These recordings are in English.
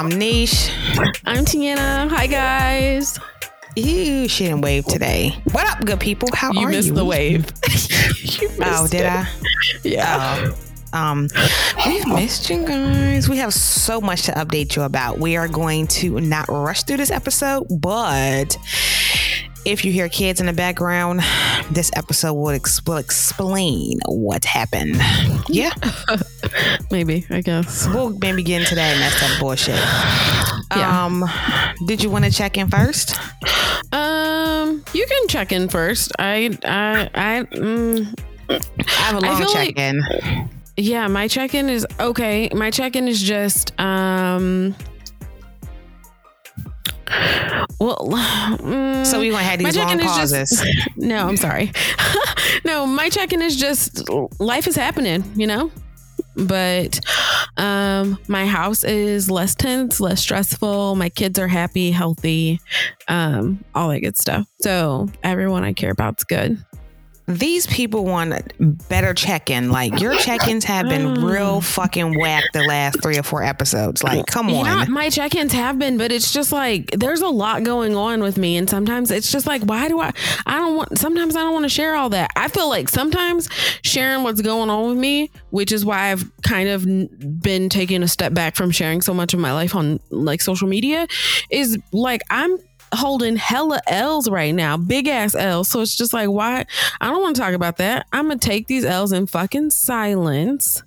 I'm Niche. I'm Tiana. Hi guys. You shouldn't wave today. What up, good people? How you are missed you? Missed the wave. oh, did I? Yeah. Oh. Um, we've missed you guys. We have so much to update you about. We are going to not rush through this episode, but if you hear kids in the background, this episode will, ex- will explain what happened. Yeah, Maybe, I guess. we'll maybe get into that messed up bullshit. Yeah. Um, did you want to check in first? Um, you can check in first. I, I, I, mm, I have a long check like- in. yeah. My check in is okay. My check in is just um. Well, mm, so we have my these long pauses. just no. I'm sorry. no, my check in is just life is happening. You know. But um my house is less tense, less stressful. My kids are happy, healthy, um, all that good stuff. So everyone I care about's good. These people want better check-in. Like your check-ins have been mm. real fucking whack the last three or four episodes. Like, come on. Yeah, my check-ins have been, but it's just like there's a lot going on with me, and sometimes it's just like, why do I? I don't want. Sometimes I don't want to share all that. I feel like sometimes sharing what's going on with me, which is why I've kind of been taking a step back from sharing so much of my life on like social media, is like I'm holding hella L's right now, big ass L's. So it's just like, why? I don't want to talk about that. I'm gonna take these L's in fucking silence.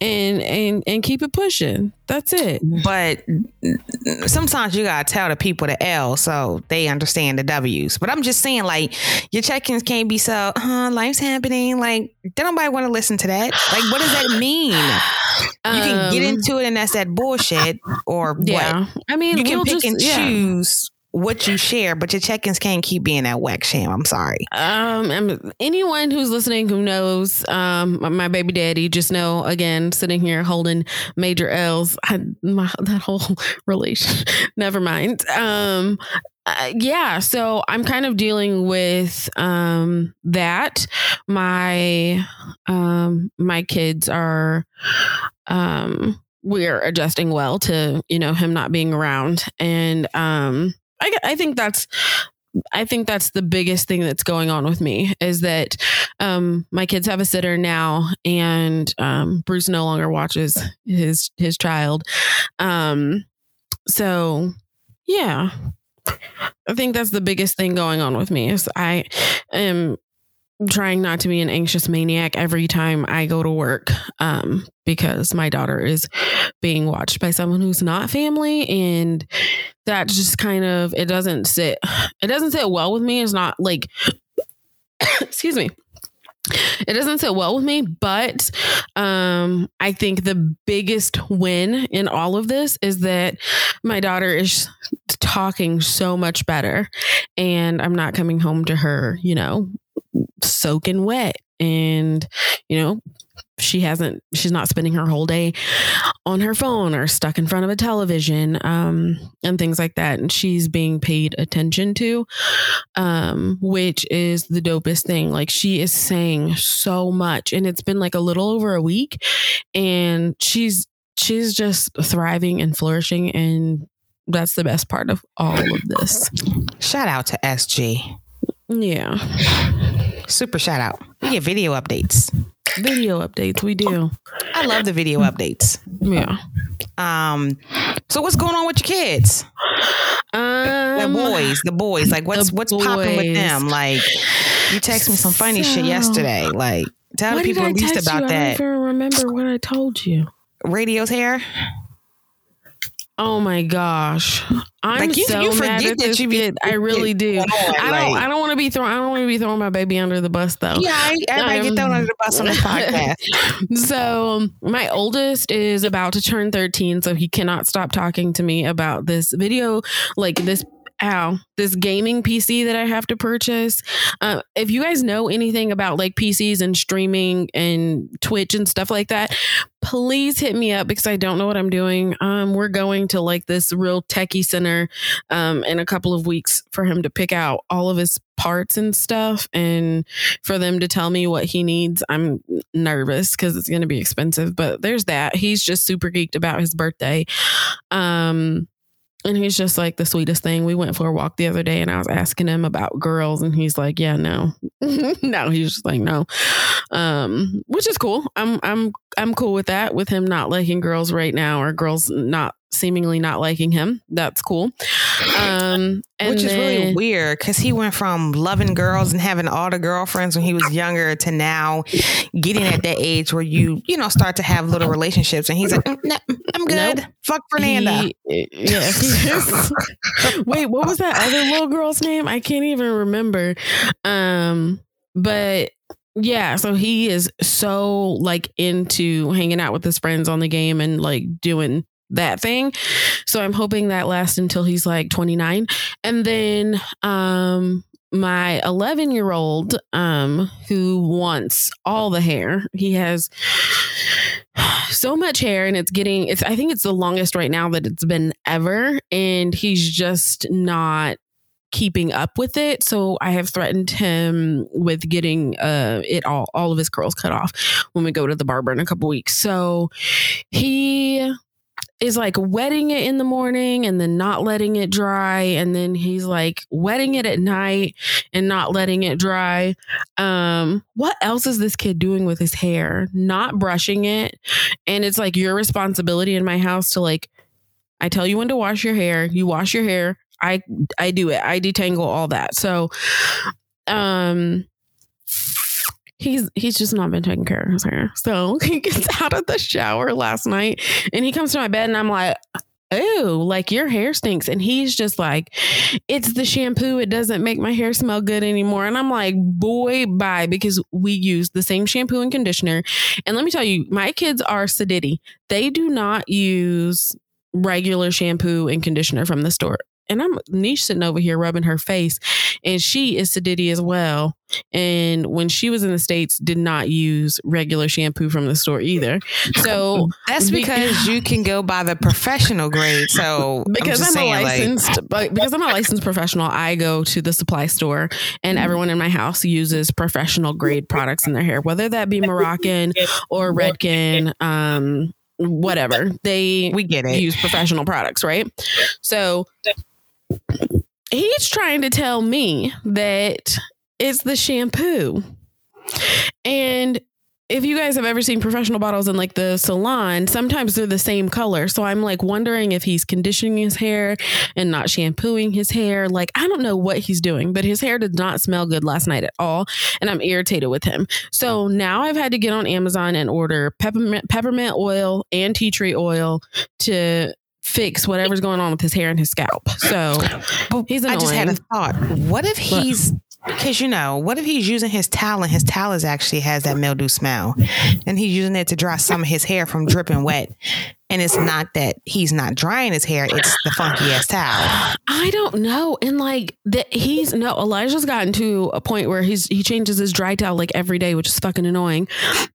And and and keep it pushing. That's it. but sometimes you gotta tell the people the L so they understand the W's. But I'm just saying, like, your check-ins can't be so, huh, life's happening. Like, don't nobody want to listen to that. Like, what does that mean? You can get Um, into it and that's that bullshit, or Yeah, what? I mean, You can we'll pick just, and yeah. choose what you share, but your check-ins can't keep being that whack sham. I'm sorry. Um, anyone who's listening who knows, um, my- my baby daddy, just know again, sitting here holding major L's, I, my, that whole relation. Never mind. Um, uh, yeah, so I'm kind of dealing with um that. My um my kids are um we're adjusting well to you know him not being around and um I, I think that's I think that's the biggest thing that's going on with me is that um, my kids have a sitter now, and um, Bruce no longer watches his his child. Um, so, yeah, I think that's the biggest thing going on with me is I am trying not to be an anxious maniac every time I go to work um, because my daughter is being watched by someone who's not family and that just kind of it doesn't sit it doesn't sit well with me. It's not like excuse me. It doesn't sit well with me but um i think the biggest win in all of this is that my daughter is talking so much better and i'm not coming home to her you know soaking wet. And you know she hasn't she's not spending her whole day on her phone or stuck in front of a television um and things like that. And she's being paid attention to um which is the dopest thing. Like she is saying so much and it's been like a little over a week. And she's she's just thriving and flourishing and that's the best part of all of this. Shout out to SG. Yeah Super shout out. We get video updates. video updates we do I love the video updates. yeah Um, so what's going on with your kids? The um boys, the boys. Like what's the what's popping with them? Like you text me some funny shit yesterday. Like tell the people at least about you? I that. don't even remember what I told you. Radio's hair. Oh my gosh, I'm Like, you- so you mad forget at that this you kid. I really do. on, I don't. like- I don't want to be throwing. I don't want to be throwing my baby under the bus though. Yeah, I, everybody Um, get thrown under the bus on the podcast. So my oldest is about to turn 13, so he cannot stop talking to me about this video, like this ow, this gaming PC that I have to purchase. Uh, if you guys know anything about like PCs and streaming and Twitch and stuff like that, please hit me up because I don't know what I'm doing. Um, we're going to like this real techie center um, in a couple of weeks for him to pick out all of his parts and stuff and for them to tell me what he needs. I'm nervous because it's going to be expensive, but there's that. He's just super geeked about his birthday. Um, and he's just like the sweetest thing. We went for a walk the other day and I was asking him about girls and he's like, "Yeah, no." no, he's just like, "No." Um, which is cool. I'm I'm I'm cool with that with him not liking girls right now or girls not seemingly not liking him. That's cool. Um, Which is then, really weird because he went from loving girls and having all the girlfriends when he was younger to now getting at that age where you, you know, start to have little relationships. And he's like, mm, nah, I'm good. Nope. Fuck Fernanda. He, yeah. Wait, what was that other little girl's name? I can't even remember. Um, but yeah, so he is so like into hanging out with his friends on the game and like doing that thing. So I'm hoping that lasts until he's like 29. And then um my 11 year old um who wants all the hair he has so much hair and it's getting it's i think it's the longest right now that it's been ever and he's just not keeping up with it so i have threatened him with getting uh it all all of his curls cut off when we go to the barber in a couple weeks so he is like wetting it in the morning and then not letting it dry and then he's like wetting it at night and not letting it dry. Um what else is this kid doing with his hair? Not brushing it. And it's like your responsibility in my house to like I tell you when to wash your hair. You wash your hair. I I do it. I detangle all that. So um he's he's just not been taking care of his hair. So he gets out of the shower last night and he comes to my bed and I'm like, oh, like your hair stinks. And he's just like, it's the shampoo. It doesn't make my hair smell good anymore. And I'm like, boy, bye, because we use the same shampoo and conditioner. And let me tell you, my kids are sedity. They do not use regular shampoo and conditioner from the store and I'm niche sitting over here rubbing her face, and she is sedity as well. And when she was in the states, did not use regular shampoo from the store either. So that's because you can go by the professional grade. So because I'm, I'm saying, a licensed, like, because I'm a licensed professional, I go to the supply store, and mm-hmm. everyone in my house uses professional grade products in their hair, whether that be Moroccan or Redken. Um, whatever they we get it use professional products right so he's trying to tell me that it's the shampoo. And if you guys have ever seen professional bottles in like the salon, sometimes they're the same color. So I'm like wondering if he's conditioning his hair and not shampooing his hair. Like, I don't know what he's doing, but his hair did not smell good last night at all. And I'm irritated with him. So now I've had to get on Amazon and order peppermint, peppermint oil and tea tree oil to fix whatever's going on with his hair and his scalp. So he's annoying. I just had a thought. What if he's because you know, what if he's using his towel and his towel is actually has that mildew smell, and he's using it to dry some of his hair from dripping wet, and it's not that he's not drying his hair; it's the funky ass towel. I don't know, and like that he's no Elijah's gotten to a point where he's he changes his dry towel like every day, which is fucking annoying,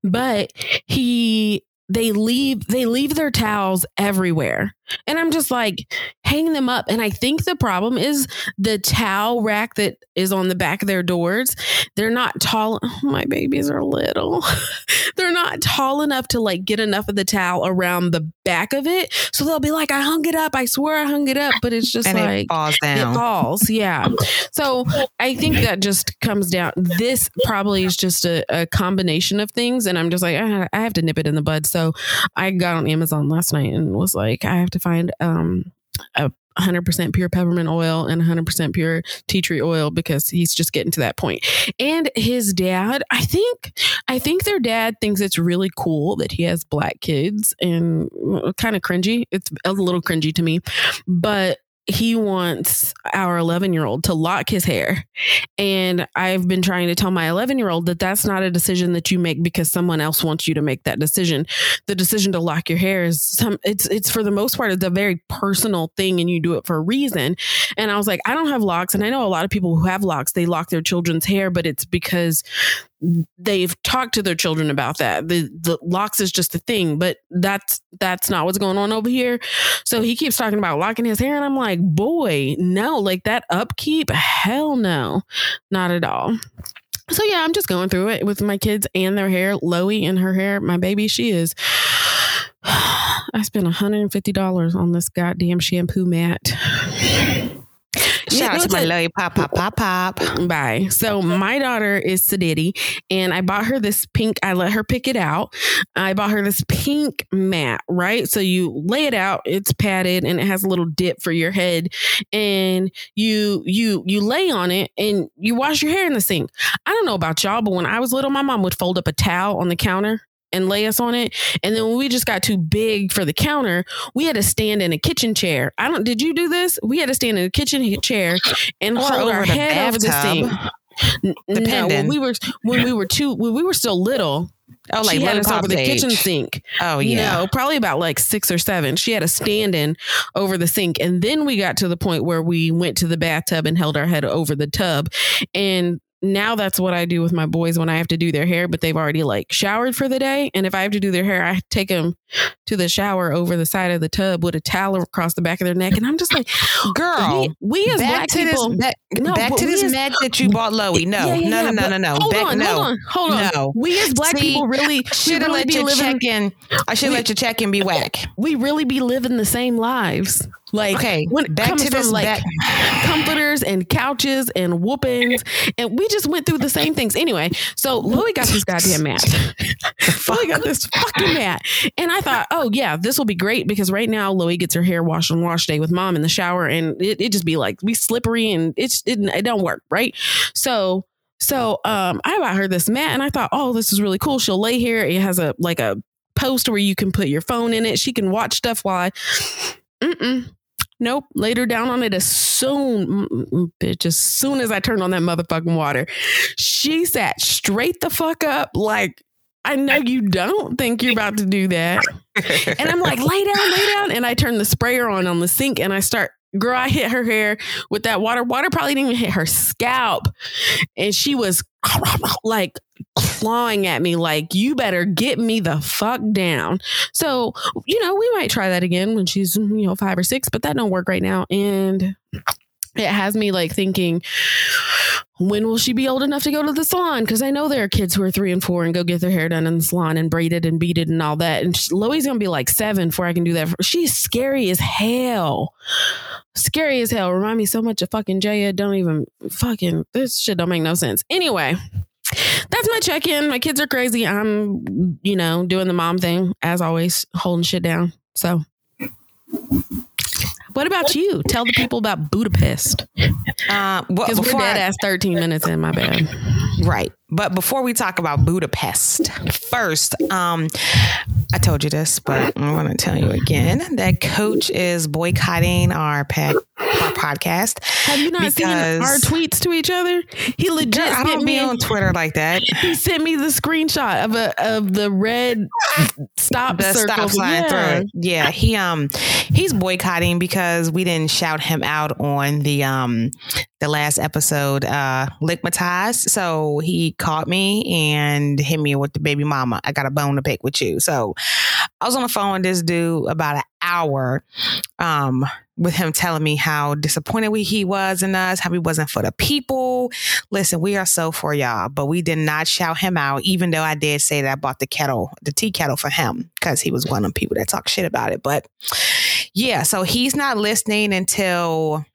but he they leave they leave their towels everywhere and i'm just like hang them up. And i think the problem is the towel rack that is on the back of their doors they're not tall oh, my babies are little. They're not tall enough to like get enough of the towel around the back of it. So they'll be like i hung it up. I swear i hung it up. But it's just and like it falls down. it falls. Yeah. So i think that just comes down this probably is just a, a combination of things. And i'm just like i have to nip it in the bud. So i got on amazon last night and was like i have to find um a 100% pure peppermint oil and 100% pure tea tree oil because he's just getting to that point. And his dad, I think, I think their dad thinks it's really cool that he has black kids and uh, kind of cringy. It's a little cringy to me, but he wants our 11 year old to lock his hair. And I've been trying to tell my 11 year old that that's not a decision that you make because someone else wants you to make that decision. The decision to lock your hair is some, it's, it's for the most part, it's a very personal thing and you do it for a reason. And I was like, I don't have locks. And I know a lot of people who have locks, they lock their children's hair, but it's because they've talked to their children about that. The the locks is just a thing, but that's that's not what's going on over here. So he keeps talking about locking his hair, and I'm like, boy, no, like that upkeep, hell no, not at all. So yeah, I'm just going through it with my kids and their hair. Loey and her hair, my baby, she is. I spent $150 on this goddamn shampoo mat. Shout out to my love pop pop pop pop. Bye. So my daughter is Sadiddy, and I bought her this pink. I let her pick it out. I bought her this pink mat. Right. So you lay it out. It's padded and it has a little dip for your head, and you you you lay on it and you wash your hair in the sink. I don't know about y'all, but when I was little, my mom would fold up a towel on the counter and lay us on it. And then when we just got too big for the counter, we had to stand in a kitchen chair. I don't. Did you do this? We had to stand in a kitchen chair and Or hold our head over the bathtub, sink. N- No, when we were when we were two when we were still little. Oh, like she had us over the kitchen sink. Oh yeah. No, probably about like six or seven. She had a stand in over the sink. And then we got to the point where we went to the bathtub and held our head over the tub. And now that's what I do with my boys when I have to do their hair, but they've already like showered for the day. And if I have to do their hair, I take them to the shower over the side of the tub with a towel across the back of their neck. And I'm just like, Girl, we, we as back black to people. this back, No, back to this as- mat that you bought Loey. No, Yeah, yeah, no, yeah, no, no, no, no. Hold Back, on, no. hold on, hold on. No. We as black See, people really Should have really let be your living. check in. I should let your check in be whack. we really be living the same lives. Like Okay, when it back comes to this like back- comforters and couches and whoopings, and we just went through the same things. Anyway, so Louis got this goddamn mat. Louis got this fucking mat, and I thought, oh yeah, this will be great because right now Louis gets her hair washed on wash day with mom in the shower, and it, it just be like be slippery and it's it, it don't work right. So so um, I bought her this mat, and I thought, oh, this is really cool. She'll lay here. It has a like a post where you can put your phone in it. She can watch stuff while I. Mm-mm. Nope. Laid her down on it as soon, bitch, as soon as I turned on that motherfucking water, she sat straight the fuck up. Like, I know you don't think you're about to do that. And I'm like, lay down, lay down. And I turn the sprayer on on the sink and I start, girl, I hit her hair with that water. Water probably didn't even hit her scalp. And she was like clawing at me, like, you better get me the fuck down. So, you know, we might try that again when she's, you know, five or six, but that don't work right now. And it has me like thinking, when will she be old enough to go to the salon? Because I know there are kids who are three and four and go get their hair done in the salon and braided and beaded and all that. And she, Loie's gonna be like seven before I can do that. She's scary as hell. Scary as hell. Remind me so much of fucking Jaya. Don't even fucking this shit don't make no sense. Anyway, that's my check in. My kids are crazy. I'm, you know, doing the mom thing as always, holding shit down. So. What about you? Tell the people about Budapest. Uh, well, Because we're dead I- ass 13 minutes in, my bad. Right. But before we talk about Budapest, first, um, I told you this, but I want to tell you again that Coach is boycotting our, our podcast. Have you not seen our tweets to each other? He legit Girl, I don't me, be on Twitter like that. he sent me the screenshot of a of the red stop the stop sign yeah. through it. Yeah, he um he's boycotting because we didn't shout him out on the um the last episode, uh Lickmatized. So he caught me and hit me with the baby mama. I got a bone to pick with you. So I was on the phone with this dude about an hour, um, with him telling me how disappointed we, he was in us, how he wasn't for the people. Listen, we are so for y'all, but we did not shout him out, even though I did say that I bought the kettle, the tea kettle for him, because he was one of them people that talk shit about it. But yeah, so he's not listening until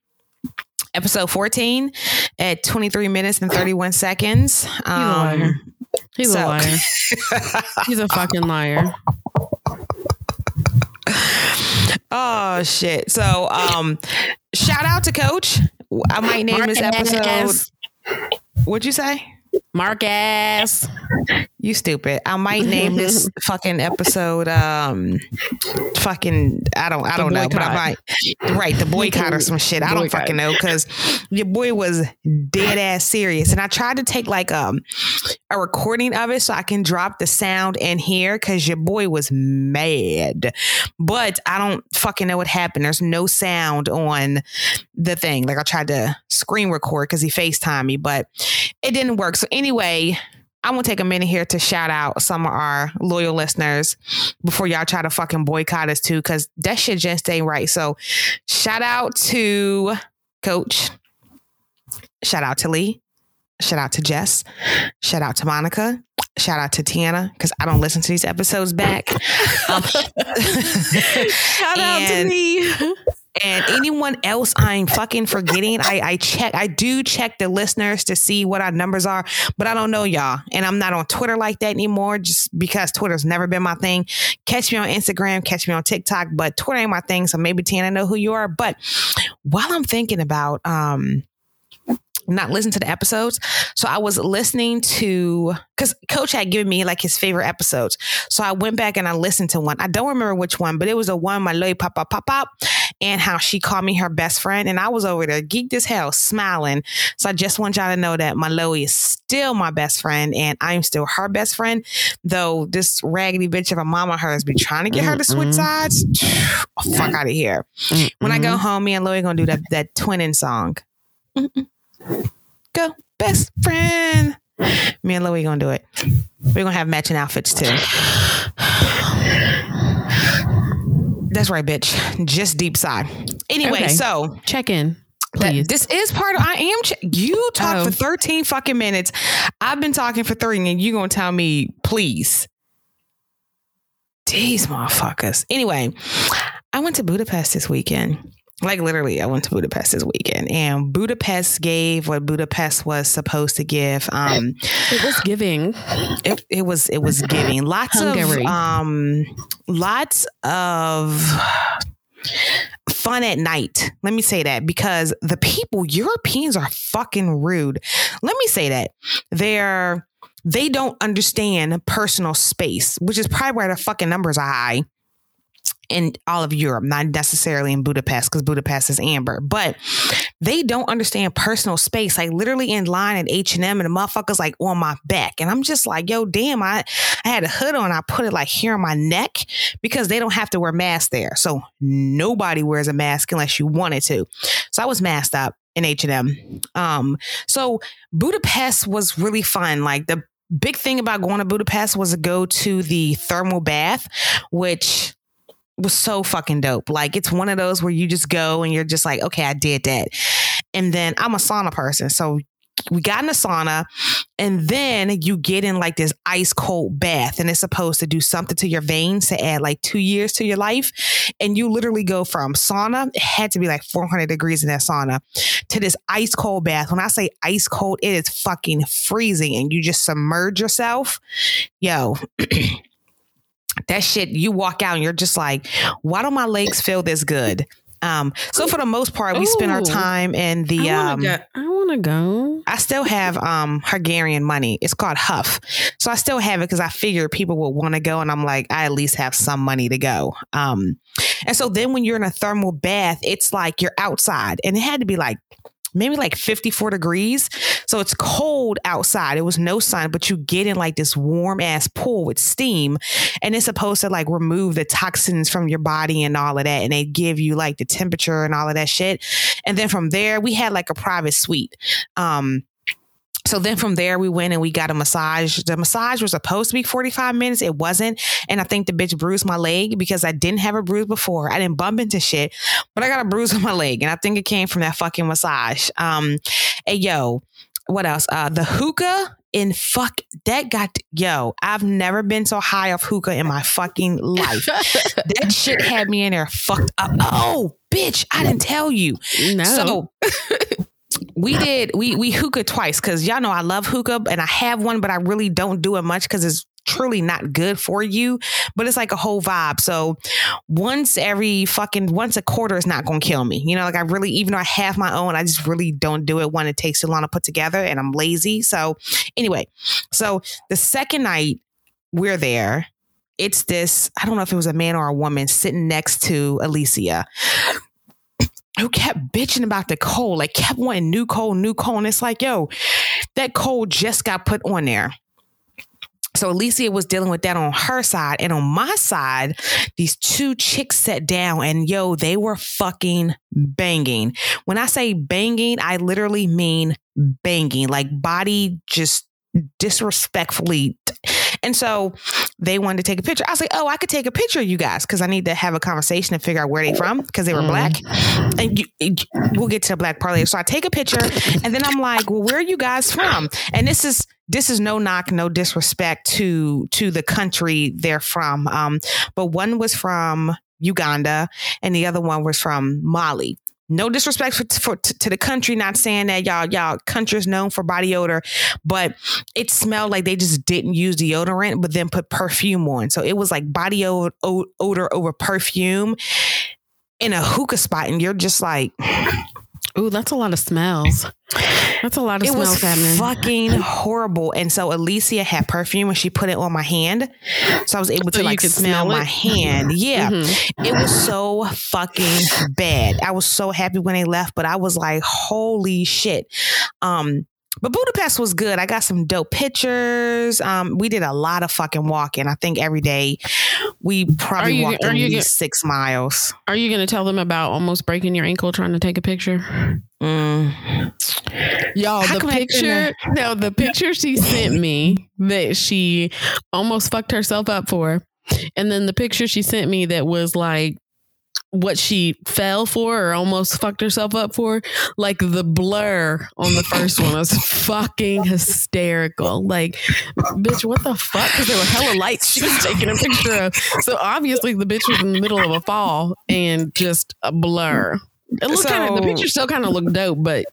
episode 14 at 23 minutes and 31 seconds. He's a liar. Um, He's a liar. He's a fucking liar. Oh shit. So um shout out to coach. I might name this episode. What'd you say? Marcus. You stupid. I might name this fucking episode um fucking I don't I don't know, but I might right, the boycott or some shit. I don't fucking know because your boy was dead ass serious. And I tried to take like um a recording of it so I can drop the sound in here because your boy was mad. But I don't fucking know what happened. There's no sound on the thing. Like I tried to screen record because he FaceTime me, but it didn't work. So anyway, I'm gonna take a minute here to shout out some of our loyal listeners before y'all try to fucking boycott us too, because that shit just ain't right. So shout out to Coach. Shout out to Lee. Shout out to Jess. Shout out to Monica. Shout out to Tiana because I don't listen to these episodes back. Um, Shout out to me. And anyone else I'm fucking forgetting, I, I check, I do check the listeners to see what our numbers are, but I don't know y'all. And I'm not on Twitter like that anymore just because Twitter's never been my thing. Catch me on Instagram, catch me on TikTok, but Twitter ain't my thing. So maybe Tiana know who you are. But while I'm thinking about, um, not listen to the episodes. So I was listening to because Coach had given me like his favorite episodes. So I went back and I listened to one. I don't remember which one, but it was a one my lady pop up pop up and how she called me her best friend. And I was over there geeked as hell, smiling. So I just want y'all to know that my Loie is still my best friend and I'm still her best friend. Though this raggedy bitch of a mama hers be trying to get her to switch sides. Oh, fuck out of here. When I go home, me and Loie gonna do that that twinning song. Mm-mm. Go, best friend. Me and Loie gonna do it. We're gonna have matching outfits too. That's right, bitch. Just deep side. Anyway, Okay. so Check in, please. this is part of I am ch- you talk Oh. for 13 fucking minutes. I've been talking for 30 and you gonna tell me please. These motherfuckers. Anyway, I went to Budapest this weekend. Like literally, I went to Budapest this weekend, and Budapest gave what Budapest was supposed to give. Um, it was giving. it, it was it was giving lots Hungary. of um, lots of fun at night. Let me say that because the people Europeans are fucking rude. Let me say that they're they don't understand personal space, which is probably why the fucking numbers are high in all of Europe, not necessarily in Budapest because Budapest is amber, but they don't understand personal space. Like literally in line at H and M, and the motherfuckers like on my back, and I'm just like, yo, damn, I I had a hood on, I put it like here on my neck because they don't have to wear masks there, so nobody wears a mask unless you wanted to. So I was masked up in H and M. Um, so Budapest was really fun. Like the big thing about going to Budapest was to go to the thermal bath, which was so fucking dope. Like it's one of those where you just go and you're just like, okay, I did that. And then I'm a sauna person. So we got in a sauna and then you get in like this ice cold bath and it's supposed to do something to your veins to add like two years to your life. And you literally go from sauna, it had to be like 400 degrees in that sauna to this ice cold bath. When I say ice cold, it is fucking freezing and you just submerge yourself. Yo, that shit, you walk out and you're just like, why do my legs feel this good? Um, so for the most part, we spend our time in the I um want to go. I want to go. I still have um Hungarian money. It's called Huff. So I still have it because I figure people will want to go and I'm like, I at least have some money to go. Um and so then when you're in a thermal bath, it's like you're outside and it had to be like maybe like 54 degrees. So it's cold outside. It was no sun, but you get in like this warm ass pool with steam and it's supposed to like remove the toxins from your body and all of that. And they give you like the temperature and all of that shit. And then from there, we had like a private suite. Um, so then from there, we went and we got a massage. The massage was supposed to be 45 minutes. It wasn't. And I think the bitch bruised my leg because I didn't have a bruise before. I didn't bump into shit, but I got a bruise on my leg. And I think it came from that fucking massage. Um, and yo, what else? Uh, the hookah in fuck that got, yo, I've never been so high off hookah in my fucking life. that shit had me in there fucked up. Oh, bitch, I didn't tell you. no. So we did we we hookah twice because y'all know I love hookah and I have one, but I really don't do it much because it's truly not good for you, but it's like a whole vibe. So once every fucking once a quarter is not gonna kill me. You know, like I really even though I have my own, I just really don't do it when it takes too long to put together and I'm lazy. So anyway, so the second night we're there, it's this, I don't know if it was a man or a woman sitting next to Alicia who kept bitching about the coal, like kept wanting new coal, new coal. And it's like, yo, that coal just got put on there. So Alicia was dealing with that on her side. And on my side, these two chicks sat down and yo, they were fucking banging. When I say banging, I literally mean banging, like body just disrespectfully. And so they wanted to take a picture. I was like, oh, I could take a picture of you guys because I need to have a conversation and figure out where they're from because they were mm. black. And you, we'll get to the black part later. So I take a picture and then I'm like, well, where are you guys from? And this is this is no knock, no disrespect to to the country they're from. Um, but one was from Uganda and the other one was from Mali. No disrespect for, for to the country, not saying that y'all y'all country is known for body odor, but it smelled like they just didn't use deodorant, but then put perfume on. So it was like body odor, odor over perfume in a hookah spot, and you're just like, Ooh, that's a lot of smells. That's a lot of it smells was happening. Fucking horrible. And so Alicia had perfume and she put it on my hand. So I was able to so like smell, smell my hand. Yeah. Mm-hmm. It was so fucking bad. I was so happy when they left, but I was like, holy shit. Um, but Budapest was good. I got some dope pictures. Um, we did a lot of fucking walking. I think every day we probably you, walked at least gonna, six miles. Are you going to tell them about almost breaking your ankle trying to take a picture? Mm. Y'all, How the picture. No, the picture she sent me that she almost fucked herself up for, and then the picture she sent me that was like what she fell for or almost fucked herself up for. Like the blur on the first one was fucking hysterical. Like, bitch, what the fuck? Because there were hella lights she was taking a picture of. So obviously the bitch was in the middle of a fall and just a blur. It looked so, kind of the picture still kind of looked dope, but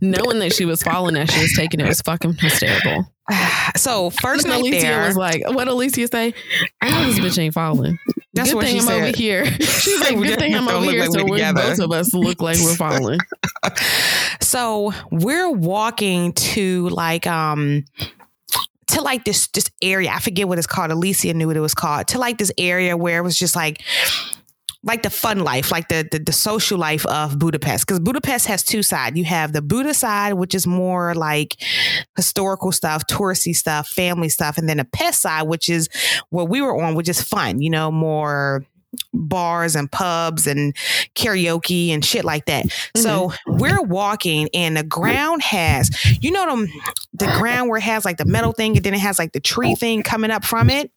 knowing that she was falling as she was taking it was fucking hysterical. So first night Alicia there was like, "What Alicia say? I know this bitch ain't falling. That's good what thing I'm said. over here. She's like, good thing I'm over here, like so we both of us look like we're falling." so we're walking to like um to like this this area. I forget what it's called. Alicia knew what it was called. To like this area where it was just like like the fun life, like the the, the social life of Budapest. Because Budapest has two sides. You have the Buda side, which is more like historical stuff, touristy stuff, family stuff, and then the Pest side, which is what we were on, which is fun. You know, more bars and pubs and karaoke and shit like that. Mm-hmm. So we're walking and the ground has, you know, them the ground where it has like the metal thing and then it has like the tree thing coming up from it.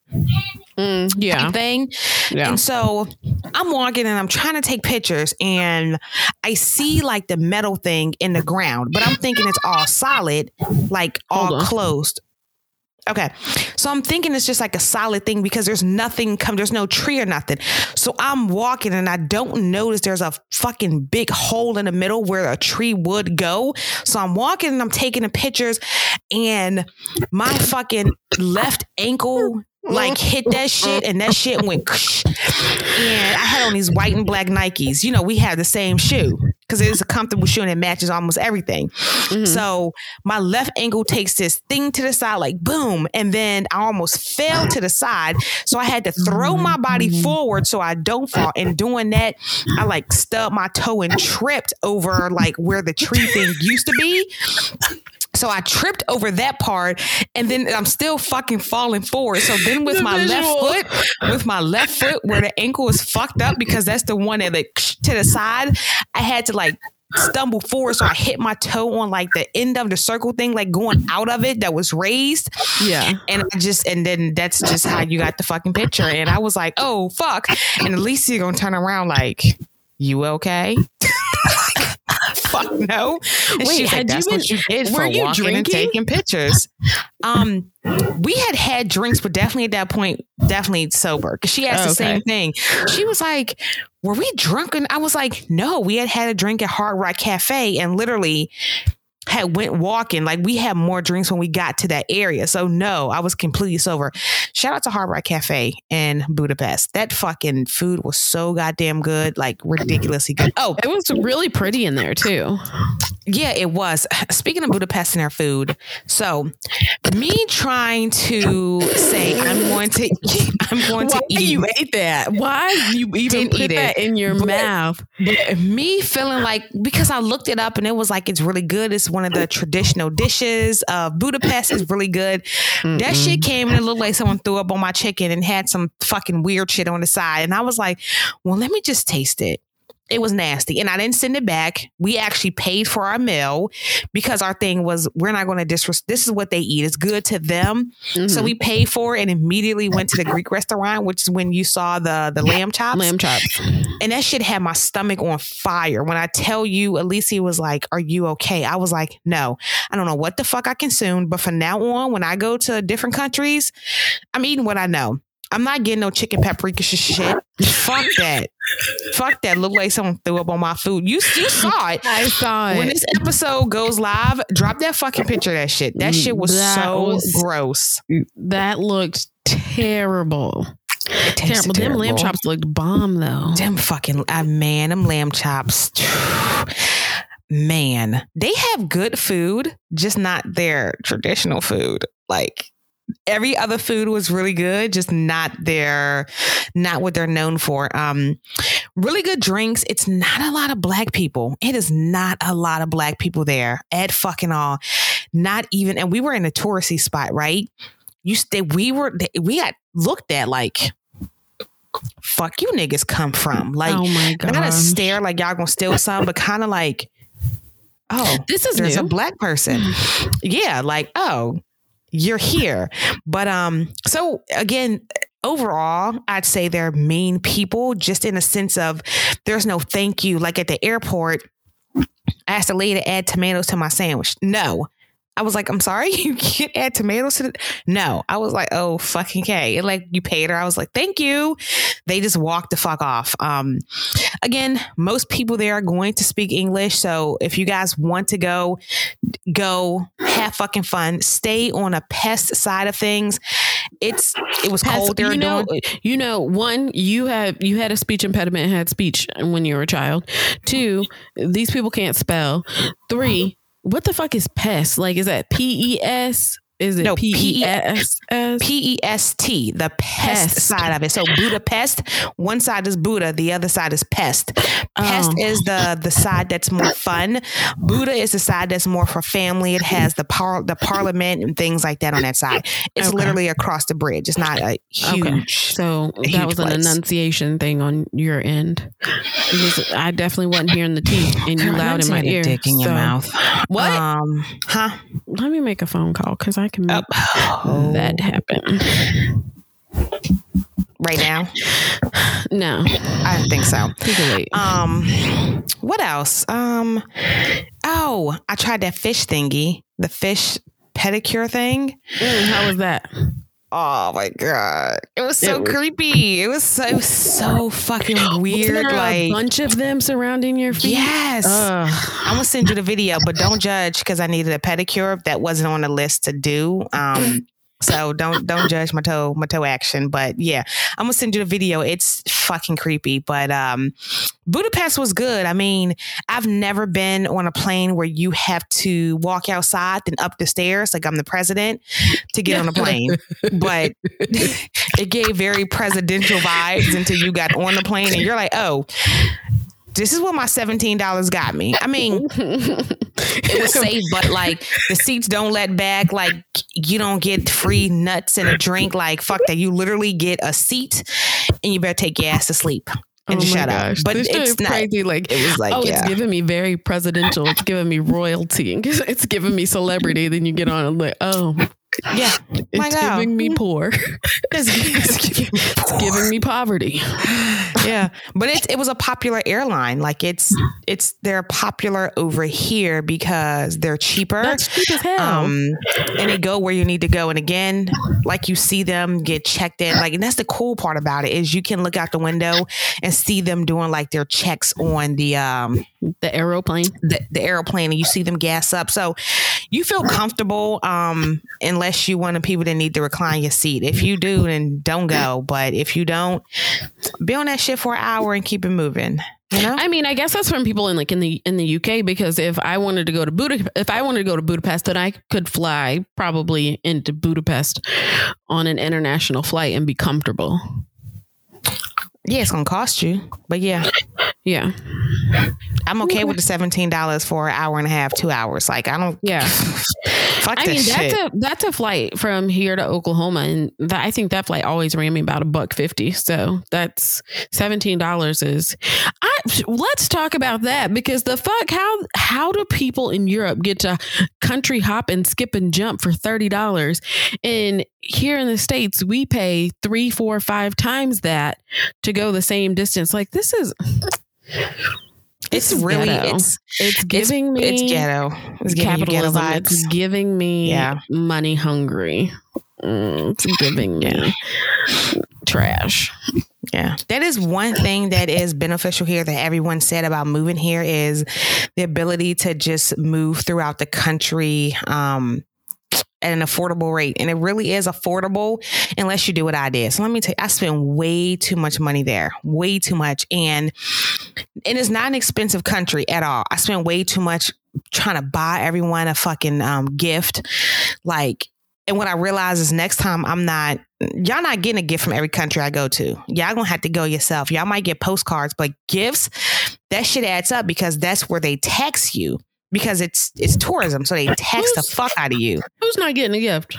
Mm, yeah. Thing. Yeah. And so I'm walking and I'm trying to take pictures and I see like the metal thing in the ground, but I'm thinking it's all solid, like all closed. Okay. So I'm thinking it's just like a solid thing because there's nothing come, there's no tree or nothing. So I'm walking and I don't notice there's a fucking big hole in the middle where a tree would go. So I'm walking and I'm taking the pictures and my fucking left ankle like hit that shit and that shit went and I had on these white and black Nikes. You know, we had the same shoe because it's a comfortable shoe and it matches almost everything. Mm-hmm. So my left ankle takes this thing to the side, like boom, and then I almost fell to the side. So I had to throw my body mm-hmm. forward so I don't fall. And doing that, I like stubbed my toe and tripped over like where the tree thing used to be. So I tripped over that part and then I'm still fucking falling forward. So then with the my visual. left foot, with my left foot where the ankle is fucked up because that's the one that like to the side, I had to like stumble forward. So I hit my toe on like the end of the circle thing, like going out of it that was raised. Yeah. And I just, and then that's just how you got the fucking picture. And I was like, oh, fuck. And at least you're gonna turn around like, you okay? Fuck no. And Wait, she's like, that's you been, what you did for you walking drinking? and taking pictures. Um, we had had drinks, but definitely at that point, definitely sober. Cause she asked oh, the same thing. She was like, were we drunk? And I was like, no, we had had a drink at Hard Rock Cafe and literally had went walking. Like we had more drinks when we got to that area. So no, I was completely sober. Shout out to Hard Rock Cafe in Budapest. That fucking food was so goddamn good, like ridiculously good. Oh, It was really pretty in there too. yeah, it was. Speaking of Budapest and their food, so me trying to say I'm going to I'm going to eat you ate that? Why you even Didn't put eat that it. in your But- mouth? But me feeling like because I looked it up and it was like it's really good. It's one of the traditional dishes of Budapest. is really good. That mm-hmm. shit came and it looked like someone threw up on my chicken and had some fucking weird shit on the side. And I was like, well, let me just taste it. It was nasty. And I didn't send it back. We actually paid for our meal because our thing was we're not going to disrespect. This is what they eat. It's good to them. So Mhm. we paid for it and immediately went to the Greek restaurant, which is when you saw the the lamb chops. lamb chops. And that shit had my stomach on fire. When I tell you, Alicia was like, Are you okay? I was like, No, I don't know what the fuck I consumed. But from now on, when I go to different countries, I'm eating what I know. I'm not getting no chicken paprika sh- shit. Fuck that. Fuck that. Look like someone threw up on my food. You, you saw it. I saw it. When this episode goes live, drop that fucking picture of that shit. That shit was That so was- gross. That looked terrible. It tasted Terrible. Them lamb chops looked bomb though. Them fucking uh, man, them lamb chops. Man, they have good food, just not their traditional food. Like every other food was really good, just not their not what they're known for. Um really good drinks. It's not a lot of black people. It is not a lot of black people there at fucking all. Not even and we were in a touristy spot, right? You stay we were we got looked at like fuck you niggas come from? Like oh my god. not a stare like y'all gonna steal some, but kind of like, oh, this is there's new. a black person. yeah, like, oh, you're here. But um, so again, overall, I'd say they're mean people, just in a sense of there's no thank you. Like at the airport, I asked a lady to add tomatoes to my sandwich. No. I was like, I'm sorry, you can't add tomatoes to the No. I was like, oh fucking K. And like you paid her. I was like, thank you. They just walked the fuck off. Um again, most people there are going to speak English. So if you guys want to go, go have fucking fun. Stay on a pest side of things. It's it was cold there. you know, doing- you know, one, you have you had a speech impediment, had speech when you were a child. Two, these people can't spell. Three, what the fuck is pest? Like, is that P E S? Is it No, P E S S? P E S T, the pest, Pest. side of it. So Budapest, one side is Buda, the other side is pest. Pest Oh. is the the side that's more fun. Buda is the side that's more for family. It has the par the parliament and things like that on that side. It's Okay. literally across the bridge. It's not a huge. Okay. So huge that was an enunciation thing on your end. Because I definitely wasn't hearing the T and you loud in my ear. Dick in your mouth. What? Um, huh? Let me make a phone call because I can make Oh, that happen. right now? No, I don't think so. he can wait. Um, what else? Um, oh, I tried that fish thingy, the fish pedicure thing. Mm, how was that? Oh my god, it was so It was- creepy. It was so so fucking weird. there a Like, bunch of them surrounding your feet? yes. Ugh. I'm gonna send you the video, but don't judge because I needed a pedicure that wasn't on the list to do. Um, so don't don't judge my toe my toe action. But yeah, I'm gonna send you the video. It's fucking creepy, but um, Budapest was good. I mean, I've never been on a plane where you have to walk outside and up the stairs like I'm the president to get on a plane. but it gave very presidential vibes until you got on the plane and you're like, oh. This is what my seventeen dollars got me. I mean, it was safe, but like the seats don't let back. Like you don't get free nuts and a drink. Like fuck that. You literally get a seat, and you better take your ass to sleep and Oh shut up. But This it's not. crazy. Like, It was like oh, yeah. it's giving me very presidential. It's giving me royalty. It's giving me celebrity. Then you get on and like, oh, yeah, it's My God. giving me poor. it's, it's giving me It's giving me poverty. yeah, but it's it was a popular airline. Like it's it's they're popular over here because they're cheaper. That's cheap as hell. um, and they go where you need to go. And again, like you see them get checked in. Like, and that's the cool part about it is you can look out the window and see them doing like their checks on the um The aeroplane. the, the aeroplane and you see them gas up. So you feel comfortable um, unless you one of the people that need to recline your seat. If you do, then don't go. But if you don't, be on that shit for an hour and keep it moving. You know? I mean, I guess that's from people in like in the in the UK because if I wanted to go to Budapest, if I wanted to go to Budapest, then I could fly probably into Budapest on an international flight and be comfortable. Yeah, it's gonna cost you. But yeah, Yeah, I'm okay with the seventeen dollars for an hour and a half, two hours. Like I don't yeah. fuck I mean, shit. that's a that's a flight from here to Oklahoma, and that, I think that flight always ran me about a buck fifty. So that's seventeen dollars. Is I let's talk about that because the fuck how how do people in Europe get to country hop and skip and jump for thirty dollars, and here in the states we pay three, four, five times that to go the same distance. Like this is it's really ghetto. it's it's giving me it's ghetto. It's giving ghetto vibes. It's giving me Yeah. money hungry. Mm, it's giving me trash. Yeah. That is one thing that is beneficial here that everyone said about moving here is the ability to just move throughout the country um at an affordable rate. And it really is affordable unless you do what I did. So let me tell you, I spent way too much money there. Way too much. And and it is not an expensive country at all. I spent way too much trying to buy everyone a fucking um, gift. Like, and what I realize is next time I'm not y'all not getting a gift from every country I go to. Y'all gonna have to go yourself. Y'all might get postcards, but gifts, that shit adds up because that's where they tax you because it's it's tourism. So they tax the fuck out of you. Who's not getting a gift?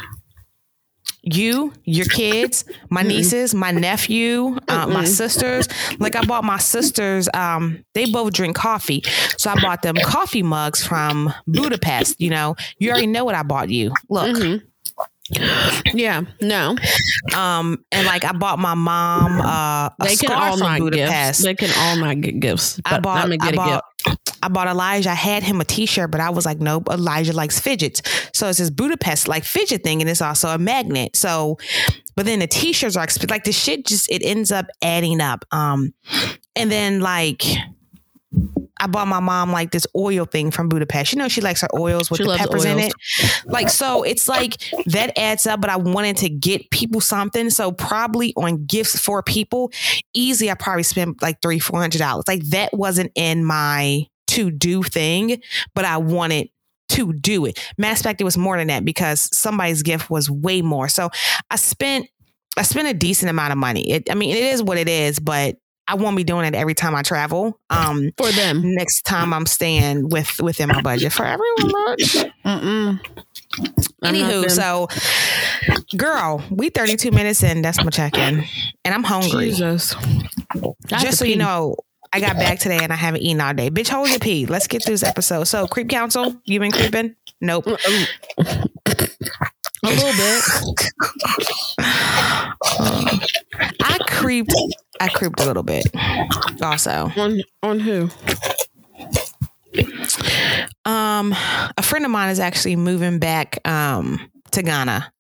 You, your kids, my nieces, my nephew, uh, my sisters. Like I bought my sisters. Um, they both drink coffee, so I bought them coffee mugs from Budapest. You know, you already know what I bought you. Look, Mhm. Yeah, no, um, and like I bought my mom uh, a they can all from not Budapest. gifts. They can all not get gifts. I bought, I'm gonna get I a bought, gift. I bought Elijah. I had him a T-shirt, but I was like, nope. Elijah likes fidgets, so it's this Budapest like fidget thing, and it's also a magnet. So, but then the T-shirts are like the shit. Just it ends up adding up. Um, and then like. I bought my mom like this oil thing from Budapest. You know, she likes her oils with She the peppers in it. Like, so it's like that adds up, but I wanted to get people something. So, probably on gifts for people, easy, I probably spent like three, four hundred dollars. Like, that wasn't in my to do thing, but I wanted to do it. Mass fact, it was more than that because somebody's gift was way more. So, I spent I spent a decent amount of money. It, I mean, it is what it is, but I won't be doing it every time I travel. Um, for them. next time I'm staying with within my budget for everyone. Mm-mm. Anywho, so girl, we 32 minutes in. That's my check in, and I'm hungry. Jesus. Just so you know, I got back today and I haven't eaten all day. Bitch, hold your pee. Let's get through this episode. So, creep council, you been creeping? Nope. A little bit. I creeped. I creeped a little bit. Also, On on who? um, a friend of mine is actually moving back um to Ghana.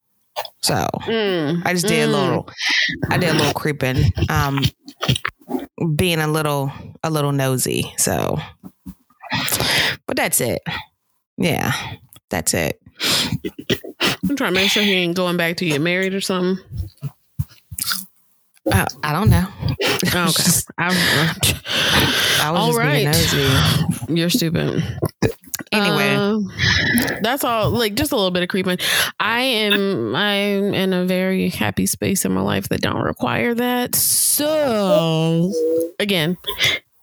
So Mm. I just did a Mm. little I did a little creeping. Um being a little a little nosy. So but that's it. Yeah. That's it. I'm trying to make sure he ain't going back to get married or something. Uh, I don't know. Oh, okay. I, I was All just right. you're stupid. Anyway, Uh, that's all. Like just a little bit of creeping. I am. I'm in a very happy space in my life that don't require that. So, again,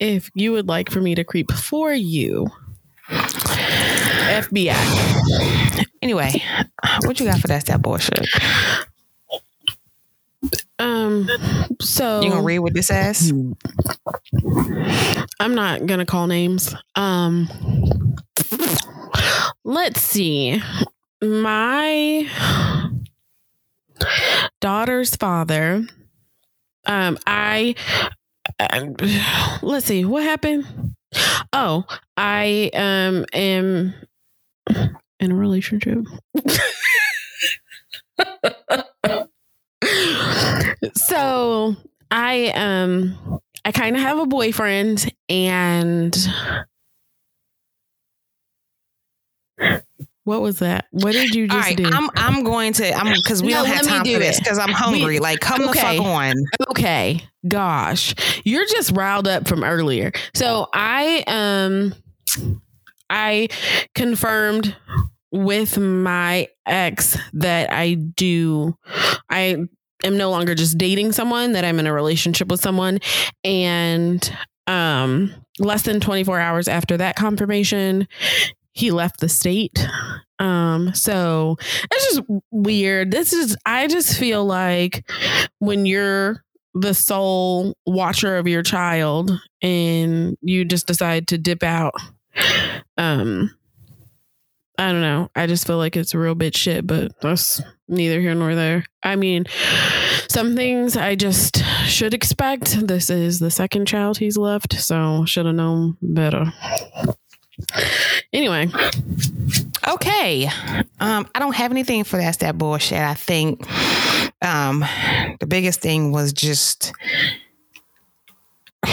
if you would like for me to creep for you, FBI. anyway, what you got for that that bullshit? Um. So You gonna read what this says? I'm not gonna call names. Um. Let's see. My daughter's father. Um. I. um, let's see. What happened? Oh, I um am in a relationship. so I um I kind of have a boyfriend and What was that? What did you just right, do? I'm I'm going to I'm because we No, don't have me time do for this because I'm hungry. We- like, come okay. the fuck on. okay gosh you're just riled up from earlier so i um i confirmed with my ex that i do i am no longer just dating someone that i'm in a relationship with someone. And um less than 24 hours after that confirmation he left the state. Um so it's just weird. This is i just feel like when you're the sole watcher of your child and you just decide to dip out um i don't know. I just feel like it's real bitch shit but that's neither here nor there. I mean some things i just should expect. This is the second child he's left so should have known better. Anyway. Okay. Um, I don't have anything for that's that bullshit. I think um the biggest thing was just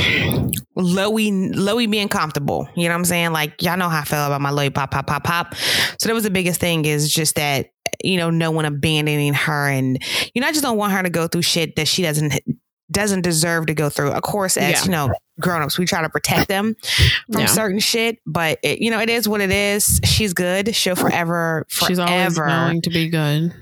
Loey Loey being comfortable. You know what I'm saying? Like y'all know how I feel about my Loey pop pop pop pop. So that was the biggest thing is just that you know no one abandoning her and you know I just don't want her to go through shit that she doesn't doesn't deserve to go through. Of course, as Yeah. you know, grown ups, we try to protect them from Yeah. certain shit, but it, you know it is what it is. She's good. She'll forever, forever. she's always going to be good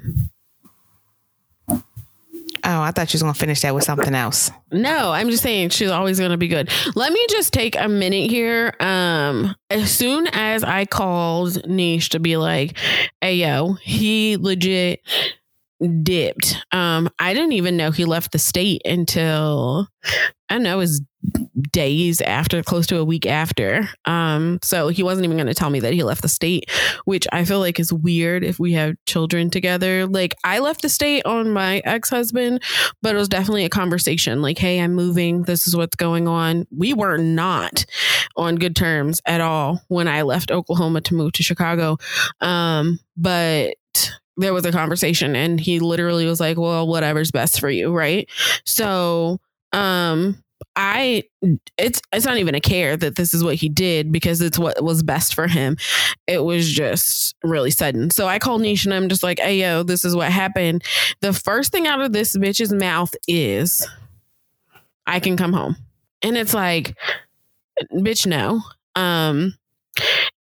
Oh, I thought she was gonna finish that with something else. No, I'm just saying she's always going to be good. Let me just take a minute here. Um, as soon as I called Niche to be like, "Hey, yo," he legit dipped. Um, I didn't even know he left the state until I know, it was days after, close to a week after. Um, so he wasn't even going to tell me that he left the state, which I feel like is weird if we have children together. Like I left the state on my ex husband, but it was definitely a conversation. Like, hey, I'm moving. This is what's going on. We were not on good terms at all when I left Oklahoma to move to Chicago. Um, but there was a conversation and he literally was like, well, whatever's best for you. Right. So, um, I it's it's not even a care that this is what he did because it's what was best for him. It was just really sudden. So I called Niche and I'm just like, hey yo, this is what happened. The first thing out of this bitch's mouth is I can come home. And it's like, bitch, no. Um